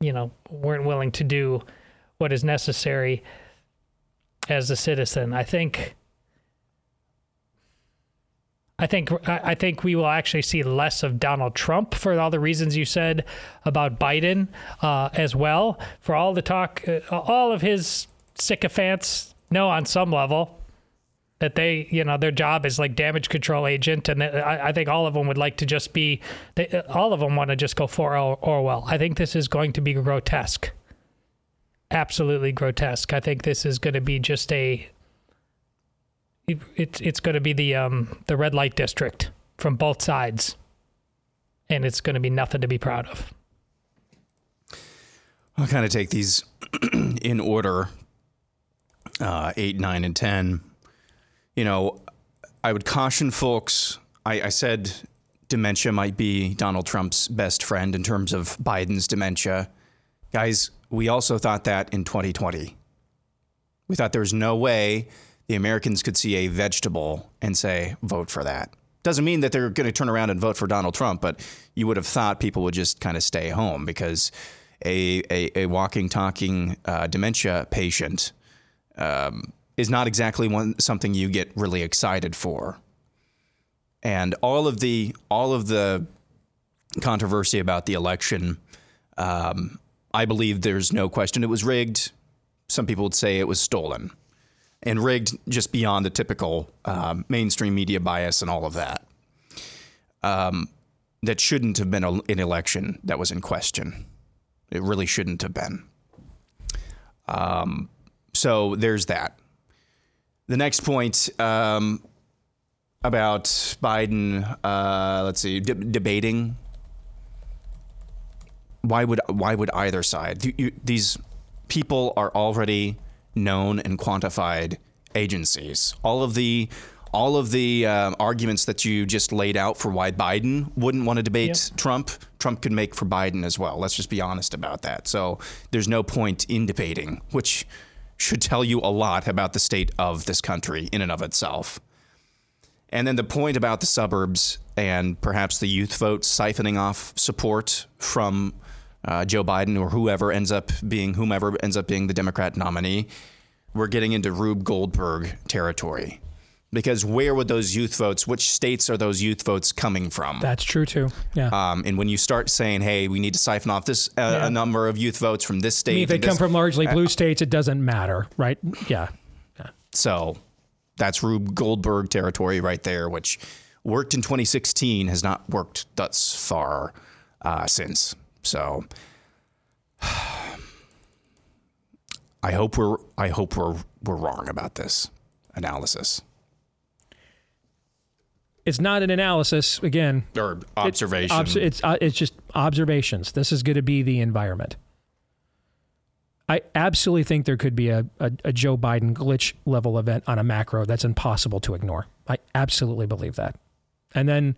you know, weren't willing to do what is necessary as a citizen. I think I think I think we will actually see less of Donald Trump for all the reasons you said about Biden uh, as well. For all the talk, uh, all of his sycophants no, on some level that they, you know, their job is like damage control agent, and I, I think all of them would like to just be. They, all of them want to just go for or- Orwell. I think this is going to be grotesque. Absolutely grotesque. I think this is going to be just a it's it's going to be the um, the red light district from both sides, and it's going to be nothing to be proud of. I'll kind of take these in order uh, eight, nine, and 10. You know, I would caution folks. I, I, said dementia might be Donald Trump's best friend in terms of Biden's dementia. Guys, we also thought that in 2020. We thought there was no way the Americans could see a vegetable and say, vote for that. Doesn't mean that they're going to turn around and vote for Donald Trump, but you would have thought people would just kind of stay home because a, a, a walking, talking uh, dementia patient um, is not exactly one, something you get really excited for. And all of the all of the controversy about the election, um, I believe there's no question it was rigged. Some people would say it was stolen and rigged just beyond the typical um, mainstream media bias and all of that. Um, that shouldn't have been a, an election that was in question. It really shouldn't have been. Um, so there's that. The next point um, about Biden, uh, let's see, de- debating. Why would why would either side? You, these people are already known and quantified agencies. All of the all of the uh, arguments that you just laid out for why Biden wouldn't want to debate yep. Trump, Trump could make for Biden as well. Let's just be honest about that. So there's no point in debating, which should tell you a lot about the state of this country in and of itself. And then the point about the suburbs and perhaps the youth vote siphoning off support from uh, Joe Biden or whoever ends up being whomever ends up being the Democrat nominee, we're getting into Rube Goldberg territory. Because where would those youth votes? Which states are those youth votes coming from? That's true too. Yeah. Um, and when you start saying, "Hey, we need to siphon off this uh, yeah. a number of youth votes from this state," I mean, if they this, come from largely blue uh, states, it doesn't matter, right? Yeah. yeah. So that's Rube Goldberg territory right there, which worked in 2016, has not worked thus far uh, since. So I hope we're I hope we're we're wrong about this analysis. It's not an analysis again, or observation. It's it's, uh, it's just observations. This is going to be the environment. I absolutely think there could be a, a, a Joe Biden glitch level event on a macro that's impossible to ignore. I absolutely believe that. And then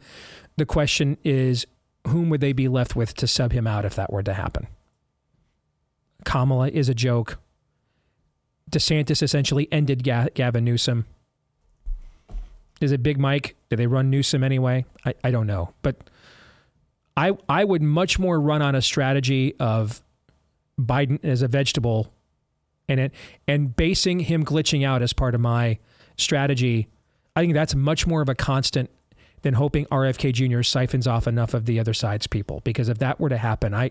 the question is whom would they be left with to sub him out if that were to happen? Kamala is a joke. DeSantis essentially ended Ga- Gavin Newsom. Is it Big Mike? Do they run Newsom anyway? I, I don't know. But I I would much more run on a strategy of Biden as a vegetable and it and basing him glitching out as part of my strategy. I think that's much more of a constant than hoping RFK Jr. siphons off enough of the other side's people. Because if that were to happen, I,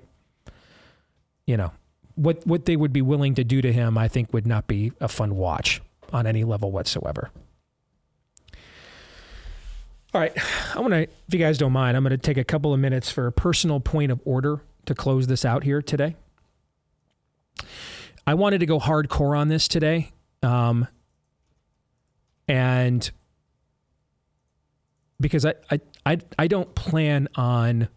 you know, what what they would be willing to do to him, I think would not be a fun watch on any level whatsoever. All right, I want to, if you guys don't mind, I'm going to take a couple of minutes for a personal point of order to close this out here today. I wanted to go hardcore on this today. Um, and because I, I, I, I don't plan on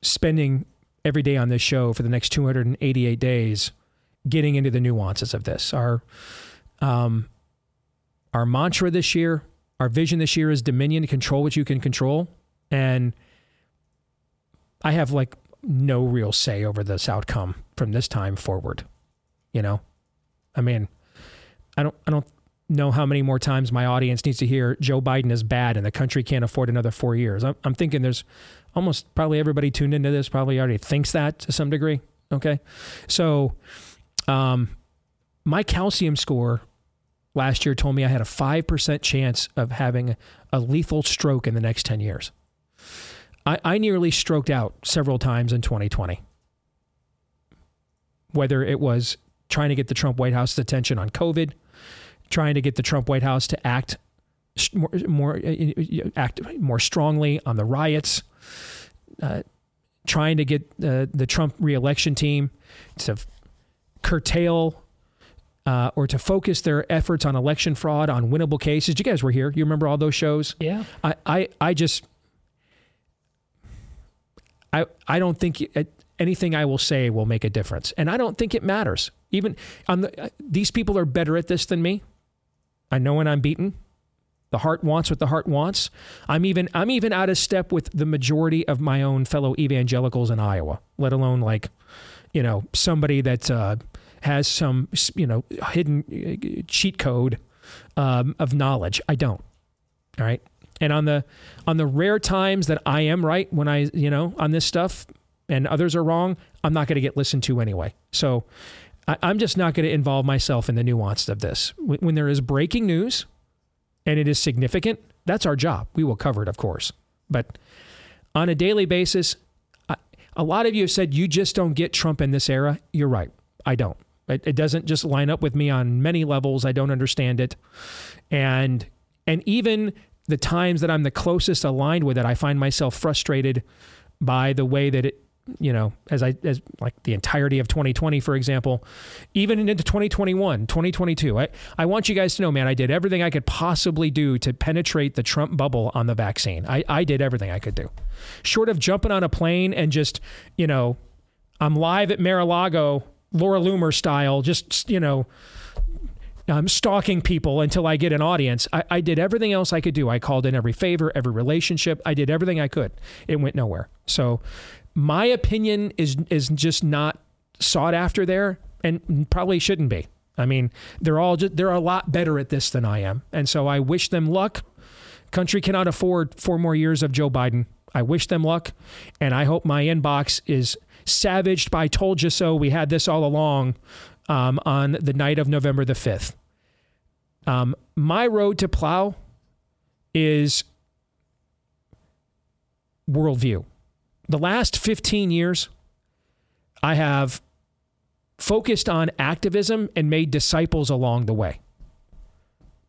spending every day on this show for the next 288 days getting into the nuances of this. Our, um, our mantra this year, our vision this year is dominion, control what you can control. And I have like no real say over this outcome from this time forward. You know, I mean, I don't, I don't know how many more times my audience needs to hear Joe Biden is bad and the country can't afford another four years. I'm, I'm thinking there's almost probably everybody tuned into this probably already thinks that to some degree. Okay, so um, my calcium score last year told me I had a five percent chance of having a lethal stroke in the next ten years. I, I nearly stroked out several times in 2020. Whether it was trying to get the Trump White House's attention on COVID, trying to get the Trump White House to act more, more uh, act more strongly on the riots, uh, trying to get uh, the Trump reelection team to curtail uh, or to focus their efforts on election fraud, on winnable cases. You guys were here. You remember all those shows? Yeah. I, I, I just I, I don't think anything I will say will make a difference. And I don't think it matters. Even on the, these people are better at this than me. I know when I'm beaten. The heart wants what the heart wants. I'm even I'm even out of step with the majority of my own fellow evangelicals in Iowa, let alone like, you know, somebody that's uh, has some you know hidden uh, cheat code um, of knowledge. I don't. All right. And on the on the rare times that I am right when I, you know, on this stuff and others are wrong, I'm not going to get listened to anyway. So I, am just not going to involve myself in the nuance of this. When, when there is breaking news and it is significant, that's our job. We will cover it, of course. But on a daily basis, I, a lot of you have said you just don't get Trump in this era. You're right. I don't. It, it doesn't just line up with me on many levels. I don't understand it. And and even the times that I'm the closest aligned with it, I find myself frustrated by the way that it, you know, as I, as like the entirety of 2020, for example, even into 2021, 2022. I, I want you guys to know, man, I did everything I could possibly do to penetrate the Trump bubble on the vaccine. I, I did everything I could do. Short of jumping on a plane and just, you know, I'm live at Mar-a-Lago, Laura Loomer style, just, you know, um, stalking people until I get an audience. I, I did everything else I could do. I called in every favor, every relationship. I did everything I could. It went nowhere. So my opinion is is just not sought after there, and probably shouldn't be. I mean, they're all just, they're a lot better at this than I am, and so I wish them luck. Country cannot afford four more years of Joe Biden. I wish them luck, and I hope my inbox is savaged by "told you so." We had this all along um, on the night of November the 5th. Um, my road to plow is worldview. The last 15 years, I have focused on activism and made disciples along the way.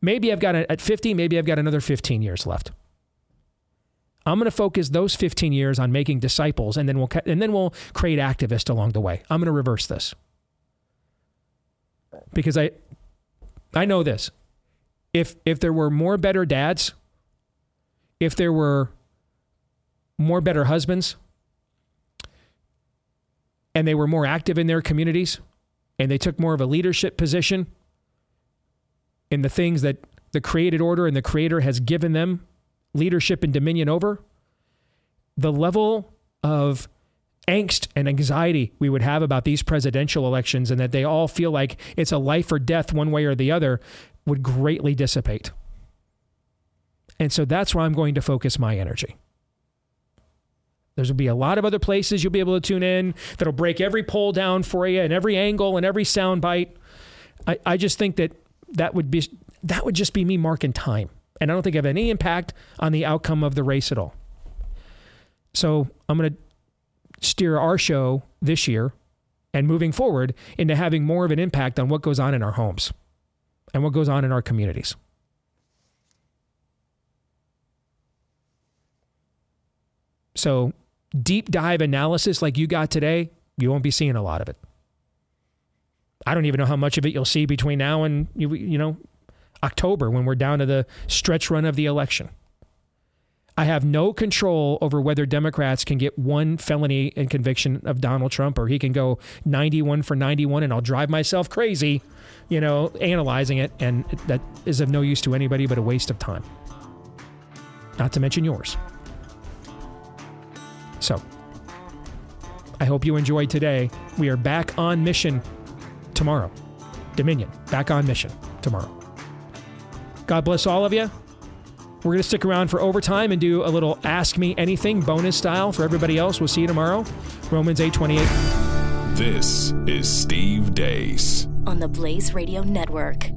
Maybe I've got a, at 50, maybe I've got another 15 years left. I'm going to focus those 15 years on making disciples, and then we'll and then we'll create activists along the way. I'm going to reverse this because I I know this. If if there were more better dads, if there were more better husbands, and they were more active in their communities, and they took more of a leadership position in the things that the created order and the creator has given them leadership and dominion over, the level of angst and anxiety we would have about these presidential elections and that they all feel like it's a life or death one way or the other would greatly dissipate. And so that's where I'm going to focus my energy. There's will be a lot of other places you'll be able to tune in that'll break every poll down for you and every angle and every sound bite. I, I just think that that would be that would just be me marking time. And I don't think I have any impact on the outcome of the race at all. So I'm going to steer our show this year and moving forward into having more of an impact on what goes on in our homes and what goes on in our communities. So, deep dive analysis like you got today, you won't be seeing a lot of it. I don't even know how much of it you'll see between now and you, you know October when we're down to the stretch run of the election. I have no control over whether Democrats can get one felony and conviction of Donald Trump or he can go 91 for 91 and I'll drive myself crazy, you know, analyzing it. And that is of no use to anybody but a waste of time. Not to mention yours. So, I hope you enjoyed today. We are back on mission tomorrow. Dominion, back on mission tomorrow. God bless all of you. We're going to stick around for overtime and do a little Ask Me Anything bonus style for everybody else. We'll see you tomorrow. Romans 8:28. This is Steve Deace on the Blaze Radio Network.